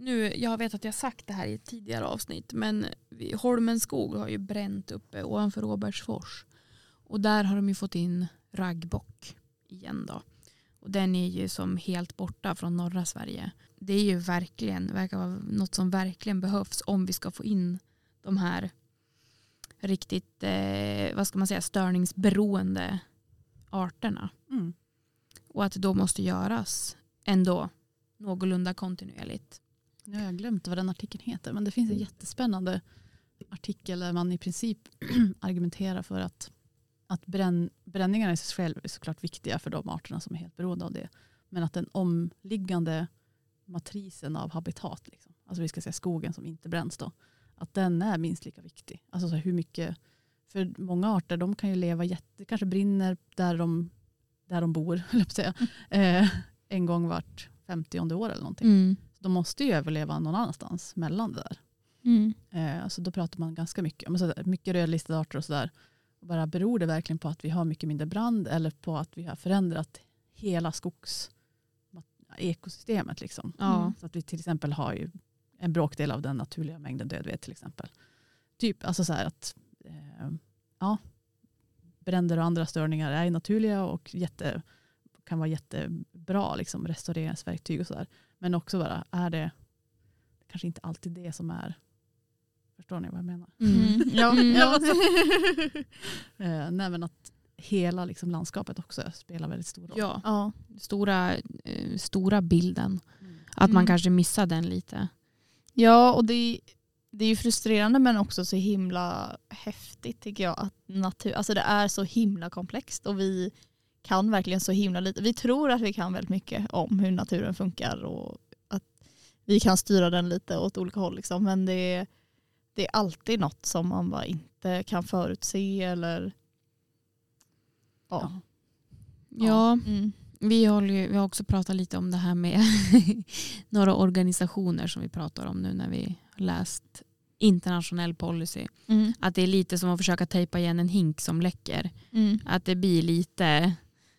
nu, jag vet att jag sagt det här i ett tidigare avsnitt men vi- Holmenskog har ju bränt uppe ovanför Robertsfors. Och där har de ju fått in raggbock igen då. Och den är ju som helt borta från norra Sverige. Det är ju verkligen, verkar vara något som verkligen behövs om vi ska få in de här riktigt, eh, vad ska man säga, störningsberoende arterna. Mm. Och att det då måste göras ändå någorlunda kontinuerligt. Nu har jag glömt vad den artikeln heter men det finns en jättespännande artikel där man i princip argumenterar för att, att bränn, bränningarna i sig själv är såklart viktiga för de arterna som är helt beroende av det. Men att den omliggande matrisen av habitat, liksom, alltså vi ska säga skogen som inte bränns då, att den är minst lika viktig. Alltså så hur mycket, för många arter de kan ju leva jätte, kanske brinner där de, där de bor, säga, eh, en gång vart 50 år eller någonting Mm. de måste ju överleva någon annanstans mellan det där. Mm. Eh, så då pratar man ganska mycket om så, mycket rödlistade arter och sådär. Bara beror det verkligen på att vi har mycket mindre brand eller på att vi har förändrat hela skogs ekosystemet liksom. Ja. Så att vi till exempel har ju en bråkdel av den naturliga mängden dödved till exempel. Typ alltså så här att eh, ja, bränder och andra störningar är naturliga och jätte, kan vara jättebra liksom, restaureringsverktyg och sådär. Men också bara är det kanske inte alltid det som är Förstår ni vad jag menar? Mm. Ja. Mm. ja. Eh, nej, men att hela liksom, landskapet också spelar väldigt stor roll. Ja, ja. stora, eh, stora bilden. Att man Mm. kanske missar den lite. Ja, och det, det är ju frustrerande men också så himla häftigt tycker jag. att natur, alltså Det är så himla komplext och vi kan verkligen så himla lite. Vi tror att vi kan väldigt mycket om hur naturen funkar och att vi kan styra den lite åt olika håll. Liksom. Men det, det är alltid något som man bara inte kan förutse eller ja. Ja. Ja, Mm. Vi, håller ju, vi har också pratat lite om det här med några organisationer som vi pratar om nu när vi har läst internationell policy. Mm. Att det är lite som att försöka tejpa igen en hink som läcker. Mm. Att det blir lite,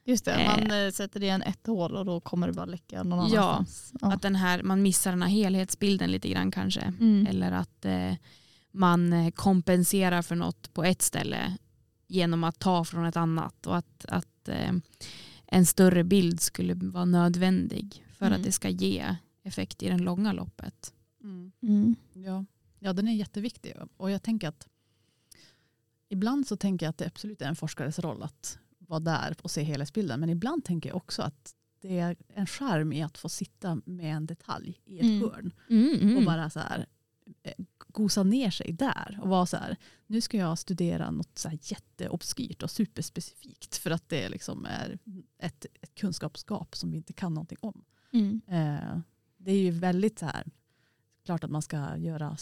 Just det, man eh, sätter igen ett hål och då kommer det bara läcka någon Ja, annanstans. Ja. att den här, man missar den här helhetsbilden lite grann kanske. Mm. Eller att eh, man eh, kompenserar för något på ett ställe genom att ta från ett annat. Och att, att eh, en större bild skulle vara nödvändig för Mm. att det ska ge effekt i det långa loppet. Mm. Mm. Ja. ja, den är jätteviktig. Och jag tänker att ibland så tänker jag att det absolut är en forskares roll att vara där och se helhetsbilden. Men ibland tänker jag också att det är en charm i att få sitta med en detalj i ett Mm. hörn och bara så här, eh, gosa ner sig där och vara så här, nu ska jag studera något så här jätteobskyrt och superspecifikt för att det liksom är ett, ett kunskapsgap som vi inte kan någonting om. Mm. Eh, det är ju väldigt så här, klart att man ska göra,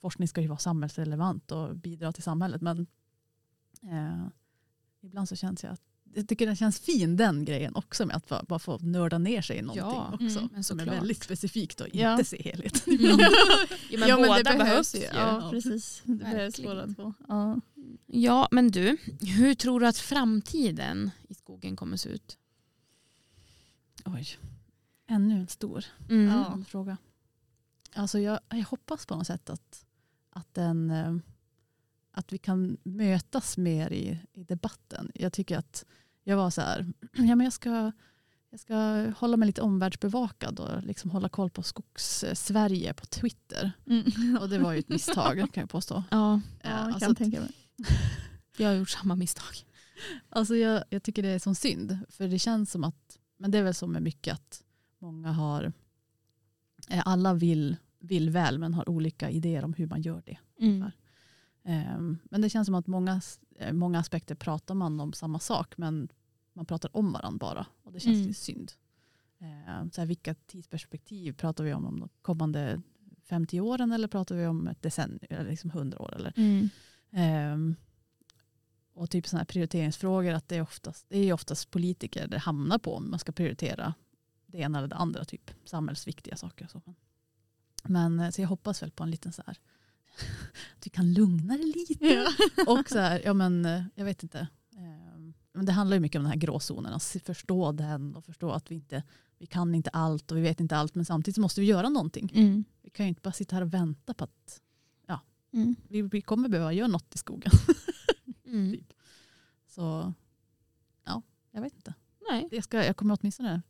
forskning ska ju vara samhällsrelevant och bidra till samhället men eh, ibland så känns jag att jag tycker den känns fin den grejen också med att bara, bara få nörda ner sig i någonting Ja, också. mm, men som är väldigt specifikt och inte Ja. se helheten. Mm. Ja, men ja, men båda det behövs, behövs ju. Ja, precis. Det behövs båda två. Ja. Ja, men du, hur tror du att framtiden i skogen kommer se ut? Oj, ännu en stor Mm. Fråga. Alltså jag, jag hoppas på något sätt att, att, den, eh, att vi kan mötas mer i, i debatten. Jag tycker att jag var så här, ja, men jag, ska, jag ska hålla mig lite omvärldsbevakad och liksom hålla koll på skogs-Sverige på Twitter. Mm. Och det var ju ett misstag kan jag påstå. Ja, Eh, Ja, jag alltså kan tänka mig. jag har gjort samma misstag. Alltså jag, jag tycker det är som synd. För det känns som att, men det är väl som med mycket att många har, eh, alla vill, vill väl men har olika idéer om hur man gör det. Mm. Ehm, Men det känns som att många, eh, många aspekter pratar man om samma sak men man pratar om varandra bara. Och det känns Mm. synd. Eh, så här, vilka tidsperspektiv pratar vi om? Om de kommande 50 åren eller pratar vi om ett decennium, eller liksom 100 år? Eller? Mm. Ehm, och typ sådana här prioriteringsfrågor, att det är, oftast, det är oftast politiker det hamnar på om man ska prioritera det ena eller det andra, typ samhällsviktiga saker. Och så. Men eh, så jag hoppas väl på en liten så här, vi kan lugna det lite. Ja. Och så här, ja men eh, jag vet inte. Ehm, Men det handlar ju mycket om den här gråzonen, att förstå den och förstå att vi inte vi kan inte allt och vi vet inte allt men samtidigt måste vi göra någonting. Mm. Vi kan ju inte bara sitta här och vänta på att Mm. vi, vi kommer behöva göra något i skogen. Mm. Så ja, jag vet inte. Nej. Jag, ska, jag kommer åtminstone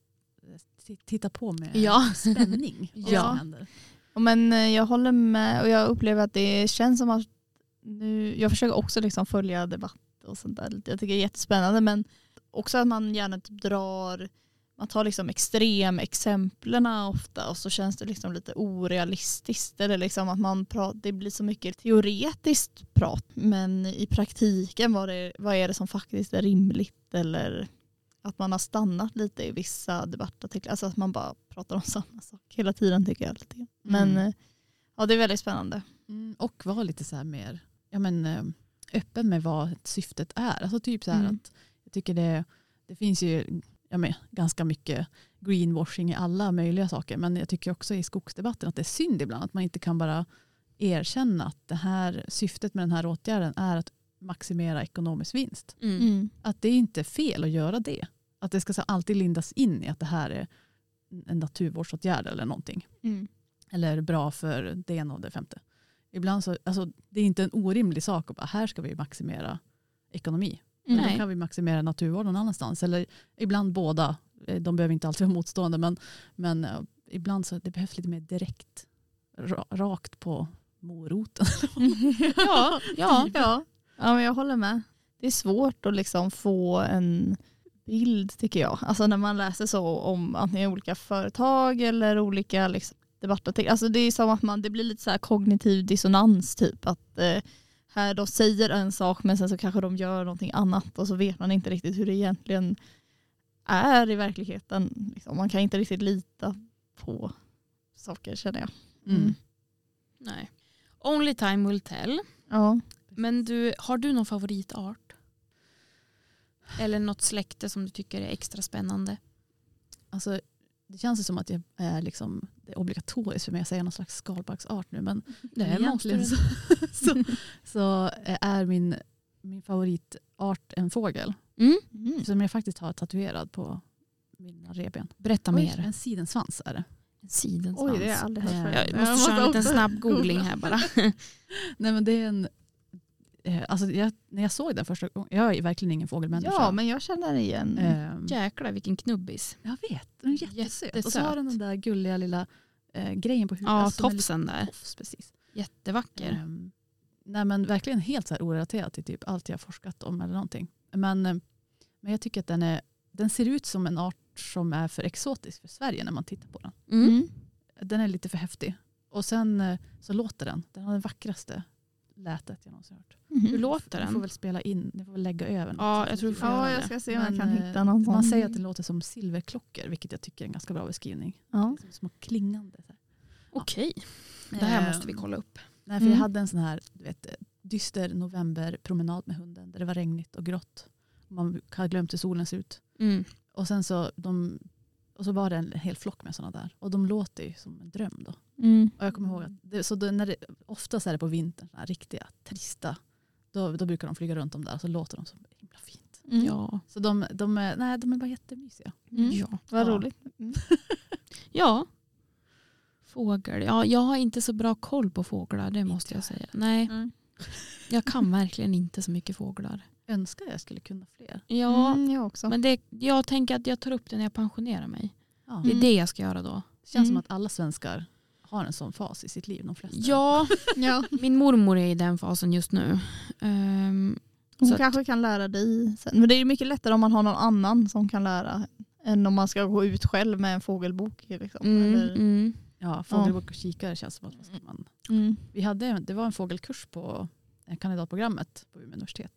t- titta på med Ja. spänning vad Ja. Men eh, jag håller med och jag upplever att det känns som att nu, jag försöker också liksom följa debatt och sånt där. Jag tycker det är jättespännande men också att man gärna typ drar, man tar liksom extremexemplen ofta och så känns det liksom lite orealistiskt. Eller liksom att man pratar, det blir så mycket teoretiskt prat men i praktiken vad, det, vad är det som faktiskt är rimligt eller att man har stannat lite i vissa debattartiklar. Alltså att man bara pratar om samma sak hela tiden tycker jag. Lite. Men Mm. eh, ja, det är väldigt spännande. Mm, och vara lite så här mer ja, men, eh, öppen med vad syftet är. Alltså typ så här Mm. att jag tycker det, det finns ju ja, men, ganska mycket greenwashing i alla möjliga saker. Men jag tycker också i skogsdebatten att det är synd ibland att man inte kan bara erkänna att det här syftet med den här åtgärden är att maximera ekonomisk vinst. Mm. Att det är inte fel att göra det. Att det ska så alltid lindas in i att det här är en naturvårdsåtgärd eller någonting. Mm. Eller bra för det ena och det femte. Ibland så, alltså, det är inte en orimlig sak att bara här ska vi maximera ekonomi. Men Nej. då kan vi maximera naturvård någon annanstans. Eller ibland båda. Eh, De behöver inte alltid vara motstående men, men eh, ibland så det behövs lite mer direkt. Ra, rakt på moroten. Ja, ja. Ja. Ja, men jag håller med. Det är svårt att liksom få en bild tycker jag. Alltså när man läser så om antingen olika företag eller olika liksom, debattartiklar. Alltså det är som att man, det blir lite så här kognitiv dissonans typ. Att eh, här de säger en sak men sen så kanske de gör någonting annat och så vet man inte riktigt hur det egentligen är i verkligheten. Liksom. Man kan inte riktigt lita på saker känner jag. Mm. Nej. Only time will tell. Ja. Men du, har du någon favoritart? Eller något släkte som du tycker är extra spännande? Alltså, det känns ju som att jag är liksom, det är obligatoriskt för mig att säga någon slags skalbaggsart nu. Men Det är egentligen så, så, så är min, min favoritart en fågel. Mm. Mm. Som jag faktiskt har tatuerad på mina revben. Berätta Oj, mer. En sidensvans är det. Sidensvans. Oj, det har jag aldrig hört förut. Jag måste köra en liten snabb googling här bara. Nej men det är en, eh, alltså jag, när jag såg den första gången, jag är verkligen ingen fågelmänniska. Ja, men jag känner igen. Ehm, Jäklar vilken knubbis. Jag vet, den är jättesöt. Och så Jättesöt. har den den där gulliga lilla eh, grejen på huvudet. Ja, lite tofsen där. Tofs, precis. Jättevacker. Ehm, nej men verkligen helt så här orelaterat till typ allt jag har forskat om eller någonting. Men, eh, men jag tycker att den, är, den ser ut som en art som är för exotisk för Sverige när man tittar på den. Mm. Den är lite för häftig. Och sen eh, så låter den, den har det vackraste lätet jag någonsin hört. Hur Mhm. låter Du får den? väl spela in, du får väl lägga över något Ja, jag tror Ja, jag det. ska se om jag Men, kan eh, hitta någon Man säger att den låter som silverklockor, vilket jag tycker är en ganska bra beskrivning. Ja. Som små klingande. Så här. Okej, det här måste vi Ehm, kolla upp. Nej, för Mm. Jag hade en sån här du vet, dyster novemberpromenad med hunden där det var regnigt och grått. Man hade glömt hur solen ser ut. Mm. Och sen så, de, och så var det en hel flock med sådana där. Och de låter ju som en dröm då. Mm. Och jag kommer ihåg att det, så när det, oftast är det på vintern, såna här riktiga trista, då, då brukar de flyga runt om där och så låter de så himla fint. Mm. Ja. Så de, de, är, nej, de är bara jättemysiga. Mm. Ja. Vad Ja. roligt. Mm. ja. Fågel. Ja, jag har inte så bra koll på fåglar, det måste jag säga. Nej, Mm. jag kan verkligen inte så mycket fåglar. Önskar jag skulle kunna fler. Ja, Mm, jag också. men det, jag tänker att jag tar upp det när jag pensionerar mig. Ja. Det är det jag ska göra då. Det känns som Mm. att alla svenskar har en sån fas i sitt liv. De flesta. Ja, ja. min mormor är i den fasen just nu. Ehm, Hon Så att- kanske kan lära dig sen. Men det är mycket lättare om man har någon annan som kan lära än om man ska gå ut själv med en fågelbok. Liksom. mm, Eller, mm. Ja, fågelbok och kikare känns som att vad ska man mm. Vi hade, det var en fågelkurs på kandidatprogrammet på Umeå universitet.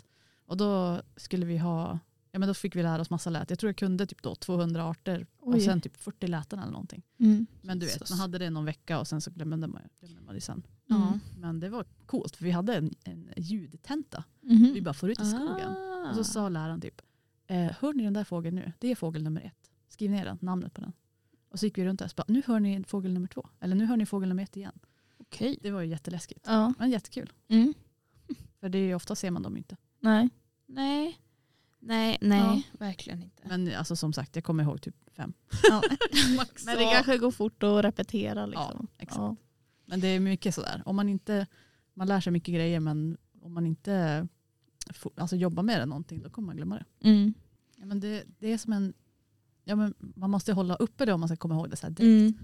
Och då skulle vi ha Ja, men då fick vi lära oss massa läten. Jag tror jag kunde typ då 200 arter och Oj. sen typ 40 läten eller någonting. Mm. Men du vet, man hade det någon vecka och sen så glömde man, glömde man det sen. Ja. Men det var coolt för vi hade en, en ljudtenta. Mhm. Vi bara får ut i skogen. Ah. Och så sa läraren typ, eh, hör ni den där fågeln nu? Det är fågel nummer ett. Skriv ner den, namnet på den. Och så gick vi runt där och bara, nu hör ni fågel nummer två. Eller nu hör ni fågel nummer ett igen. Okej. Det var ju jätteläskigt. Ja. Men jättekul. Mm. För det är ju ofta ser man dem inte. Nej. Nej, nej, nej, verkligen inte. Men alltså, som sagt, jag kommer ihåg typ fem. Ja. Max. Men det kanske går fort att repetera. Liksom. Ja, exakt. Ja. Men det är mycket sådär. Om man inte, man lär sig mycket grejer men om man inte alltså, jobbar med det någonting då kommer man glömma det. Mm. Ja, men det, det är som en, ja, men man måste hålla uppe det om man ska komma ihåg det så här direkt.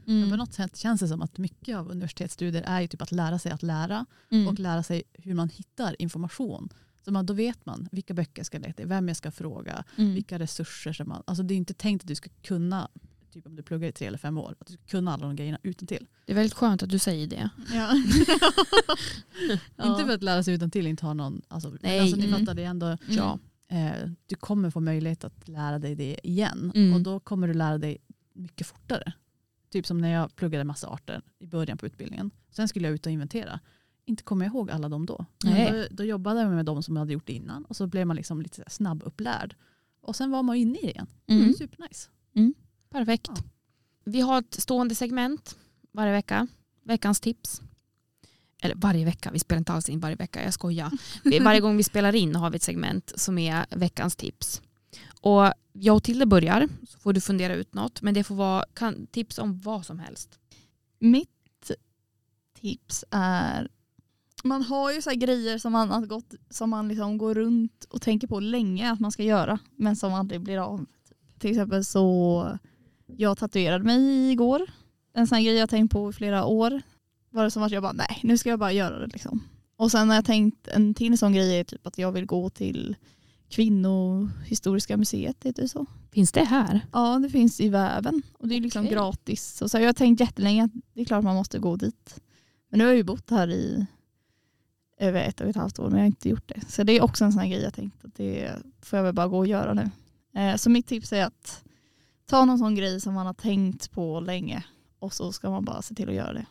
Mm. Men på Mm. något sätt känns det som att mycket av universitetsstudier är ju typ att lära sig att lära Mm. och lära sig hur man hittar information. Så man, då vet man vilka böcker jag ska leta i, vem jag ska fråga, Mm. vilka resurser som man... Alltså det är inte tänkt att du ska kunna, typ om du pluggar i tre eller fem år, att du ska kunna alla de grejerna utan till. Det är väldigt skönt att du säger det. Ja. Inte för att lära sig utan till inte ha någon... Alltså, Nej. Alltså, ni Mm. fattar, det ändå... Ja. Eh, du kommer få möjlighet att lära dig det igen Mm. och då kommer du lära dig mycket fortare. Typ som när jag pluggade massa arter i början på utbildningen. Sen skulle jag ut och inventera. Inte kommer jag ihåg alla dem då. Nej. Då, då jobbade jag med de som jag hade gjort det innan och så blev man liksom lite snabbupplärd. Och sen var man inne i det igen. Mm. Supernice. Perfekt. Ja. Vi har ett stående segment varje vecka. Veckans tips. Eller varje vecka, vi spelar inte alls in varje vecka, jag skojar. Varje gång vi spelar in har vi ett segment som är veckans tips. Och jag och Tilde börjar, så får du fundera ut något. Men det får vara kan, tips om vad som helst. Mitt tips är, man har ju så här grejer som man, har gått, som man liksom går runt och tänker på länge att man ska göra men som aldrig blir av. Till exempel så, jag tatuerade mig igår. En sån grej jag tänkt på i flera år. Var det som att jag bara, nej nu ska jag bara göra det liksom. Och sen har jag tänkt en till sån grej är typ att jag vill gå till Kvinnohistoriska museet, heter det så? Finns det här? Ja, det finns i väven och det är liksom Okej. gratis. Så, så jag har tänkt jättelänge att det är klart man måste gå dit. Men nu har jag ju bott här i över ett och ett halvt år men jag har inte gjort det. Så det är också en sån här grej jag tänkt att det får jag väl bara gå och göra nu. Eh, så mitt tips är att ta någon sån grej som man har tänkt på länge och så ska man bara se till att göra det.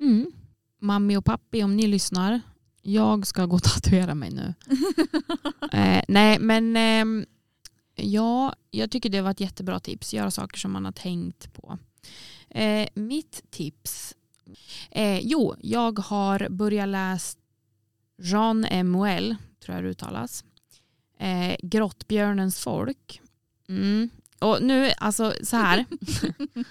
Mm. Mammi och pappi om ni lyssnar. Jag ska gå och tatuera mig nu. eh, nej men ehm, ja, jag tycker det var ett jättebra tips. Göra saker som man har tänkt på. Eh, mitt tips. Eh, jo, jag har börjat läsa Jean Emuel, tror jag det uttalas. Eh, Grottbjörnens folk. Mm. Och nu, alltså så här.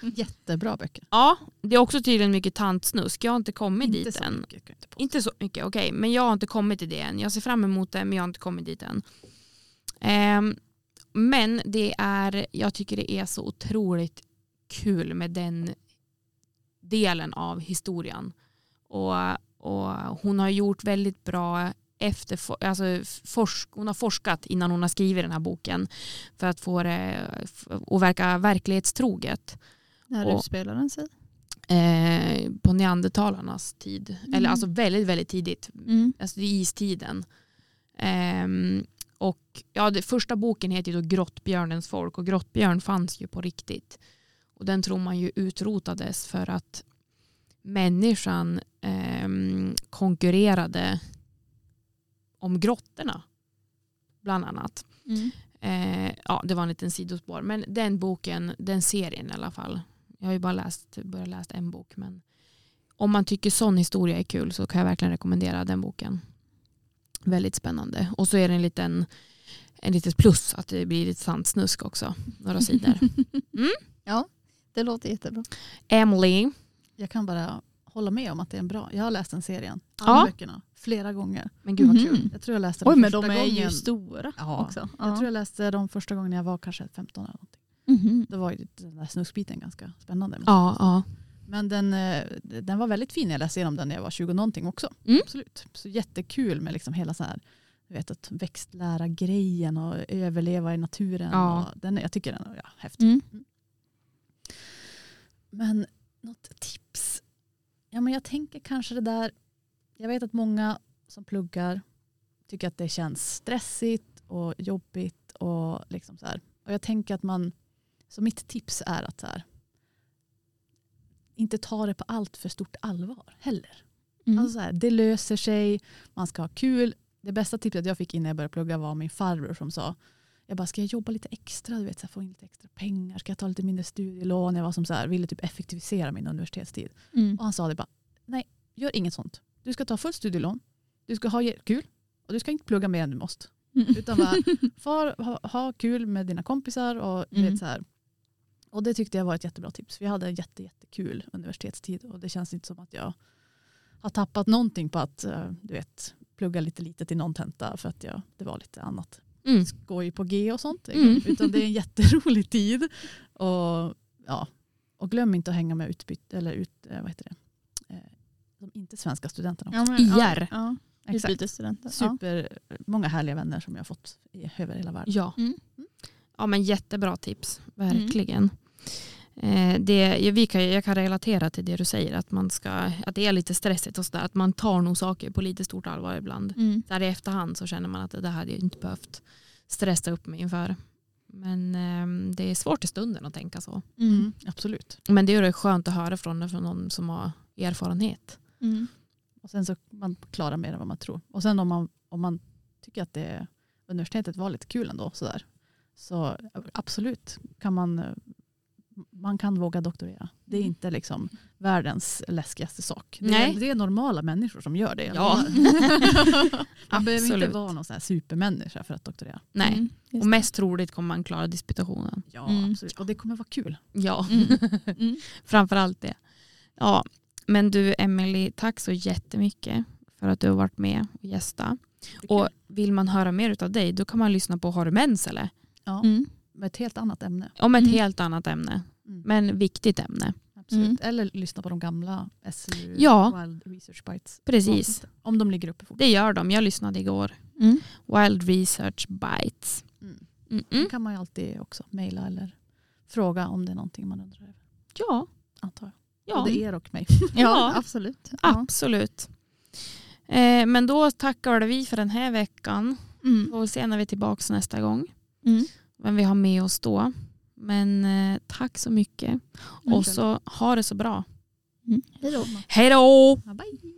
Jättebra böcker. Ja, det är också tydligen mycket tantsnusk. Jag har inte kommit Inte dit så än. mycket, inte så mycket, okej. Men jag har inte kommit till det än. Jag ser fram emot det, men jag har inte kommit dit än. Ehm, men det är, jag tycker det är så otroligt kul med den delen av historien. Och, och hon har gjort väldigt bra efter, alltså forsk, hon har forskat innan hon har skrivit den här boken för att få det att verka verklighetstroget När Och- utspelar den sig? eh, på neandertalarnas tid. Mm. Eller alltså väldigt, väldigt tidigt. Mm. Alltså det är istiden. Ehm, och ja, det, första boken heter ju då Grottbjörnens folk och grottbjörn fanns ju på riktigt. Och den tror man ju utrotades för att människan ehm, konkurrerade om grottorna. Bland annat. Mm. Eh, ja, det var en liten sidospår. Men den boken, den serien i alla fall. Jag har ju bara läst, börjat läsa en bok. Men om man tycker sån historia är kul så kan jag verkligen rekommendera den boken. Väldigt spännande. Och så är det en liten en litet plus att det blir lite sant snusk också. Några sidor. Ja, det låter jättebra. Emily. Jag kan bara hålla med om att det är en bra. Jag har läst den serien, alla Ja. böckerna, flera gånger. Men gud vad kul. Jag tror jag läste dem Oj men de är gången. ju stora Ja. också. Jag tror jag läste dem första gången jag var kanske 15 eller någonting. Mhm. Då var ju den där snuskbiten ganska spännande. Ja, ja. Men den, eh, den var väldigt fin. Jag läste igenom den när jag var 20 någonting också. Mm. Absolut. Så jättekul med liksom hela så här, du vet, att växtlära grejen och överleva i naturen. Ja. Och den, jag tycker den är ja, häftig. Mm. Men något tips? Ja, men jag tänker kanske det där. Jag vet att många som pluggar tycker att det känns stressigt och jobbigt Och, liksom så här. och jag tänker att man, så mitt tips är att så här, inte ta det på allt för stort allvar heller. Mm. Alltså så här, det löser sig, man ska ha kul. Det bästa tipset jag fick innan jag började plugga var min farbror som sa jag bara, ska jag jobba lite extra, du vet, så här, få in lite extra pengar, ska jag ta lite mindre studielån? Jag var som så här, ville typ effektivisera min universitetstid. Mm. Och han sa det bara, nej, gör inget sånt. Du ska ta fullt studielån, du ska ha kul och du ska inte plugga mer än du måste. Mm. Utan bara, far, ha, ha kul med dina kompisar och Mm. vet så här. Och det tyckte jag var ett jättebra tips. Vi hade en jätte, jättekul universitetstid och det känns inte som att jag har tappat någonting på att eh, du vet, plugga lite lite till någon tenta för att jag, det var lite annat Mm. skoj på G och sånt. Mm. Utan det är en jätterolig tid. Och, ja, och glöm inte att hänga med utbyte, eller ut, eh, vad heter det? Eh, de inte svenska studenterna. också. Ja, men, IR. Ja, ja. Utbytesstudenter. Super, många härliga vänner som jag har fått i, över hela världen. Ja. Mm. ja, men jättebra tips. Verkligen. Eh, det, vi kan, jag kan relatera till det du säger, att, man ska, att det är lite stressigt och sådär. Att man tar nog saker på lite stort allvar ibland. Mm. Där i efterhand så känner man att det där hade jag inte behövt stressa upp mig inför. Men eh, det är svårt i stunden att tänka så. Mm. Absolut. Men det är ju skönt att höra från, från någon som har erfarenhet. Mm. Och sen så man klarar mer än vad man tror. Och sen om man, om man tycker att det, universitetet var lite kul ändå sådär, så absolut kan man, eh, man kan våga doktorera. Det är Mm. inte liksom världens läskigaste sak. Det är, det är normala människor som gör det. Ja. man behöver inte vara någon så här supermänniska för att doktorera. Nej. Mm. Just Och mest troligt kommer man klara disputationen. Ja, Mm. absolut. Och det kommer vara kul. Ja, Mm. Mm. framförallt det. Ja, men du Emily, tack så jättemycket för att du har varit med och gästa. Och vill man höra mer av dig då kan man lyssna på Har du mens eller? Ja, Mm. Med ett helt annat ämne. Om ett Mm. helt annat ämne, Mm. men viktigt ämne. Absolut. Mm. Eller lyssna på de gamla SLU Ja. Wild Research Bites. Precis, Om de ligger uppe fortfarande. det gör de. Jag lyssnade igår. Mm. Wild Research Bites. Mm. -mm. kan man ju alltid också mejla eller fråga om det är någonting man undrar över. Ja, Antar jag. ja Både er och mig. Ja, Ja. absolut. Ja. absolut. Eh, men då tackar vi för den här veckan. Mm. Får se när vi är tillbaka nästa gång. Mm. Vem vi har med oss då. Men eh, tack så mycket. Och så ha det så bra. Mm. Hej då. Hej då! Bye.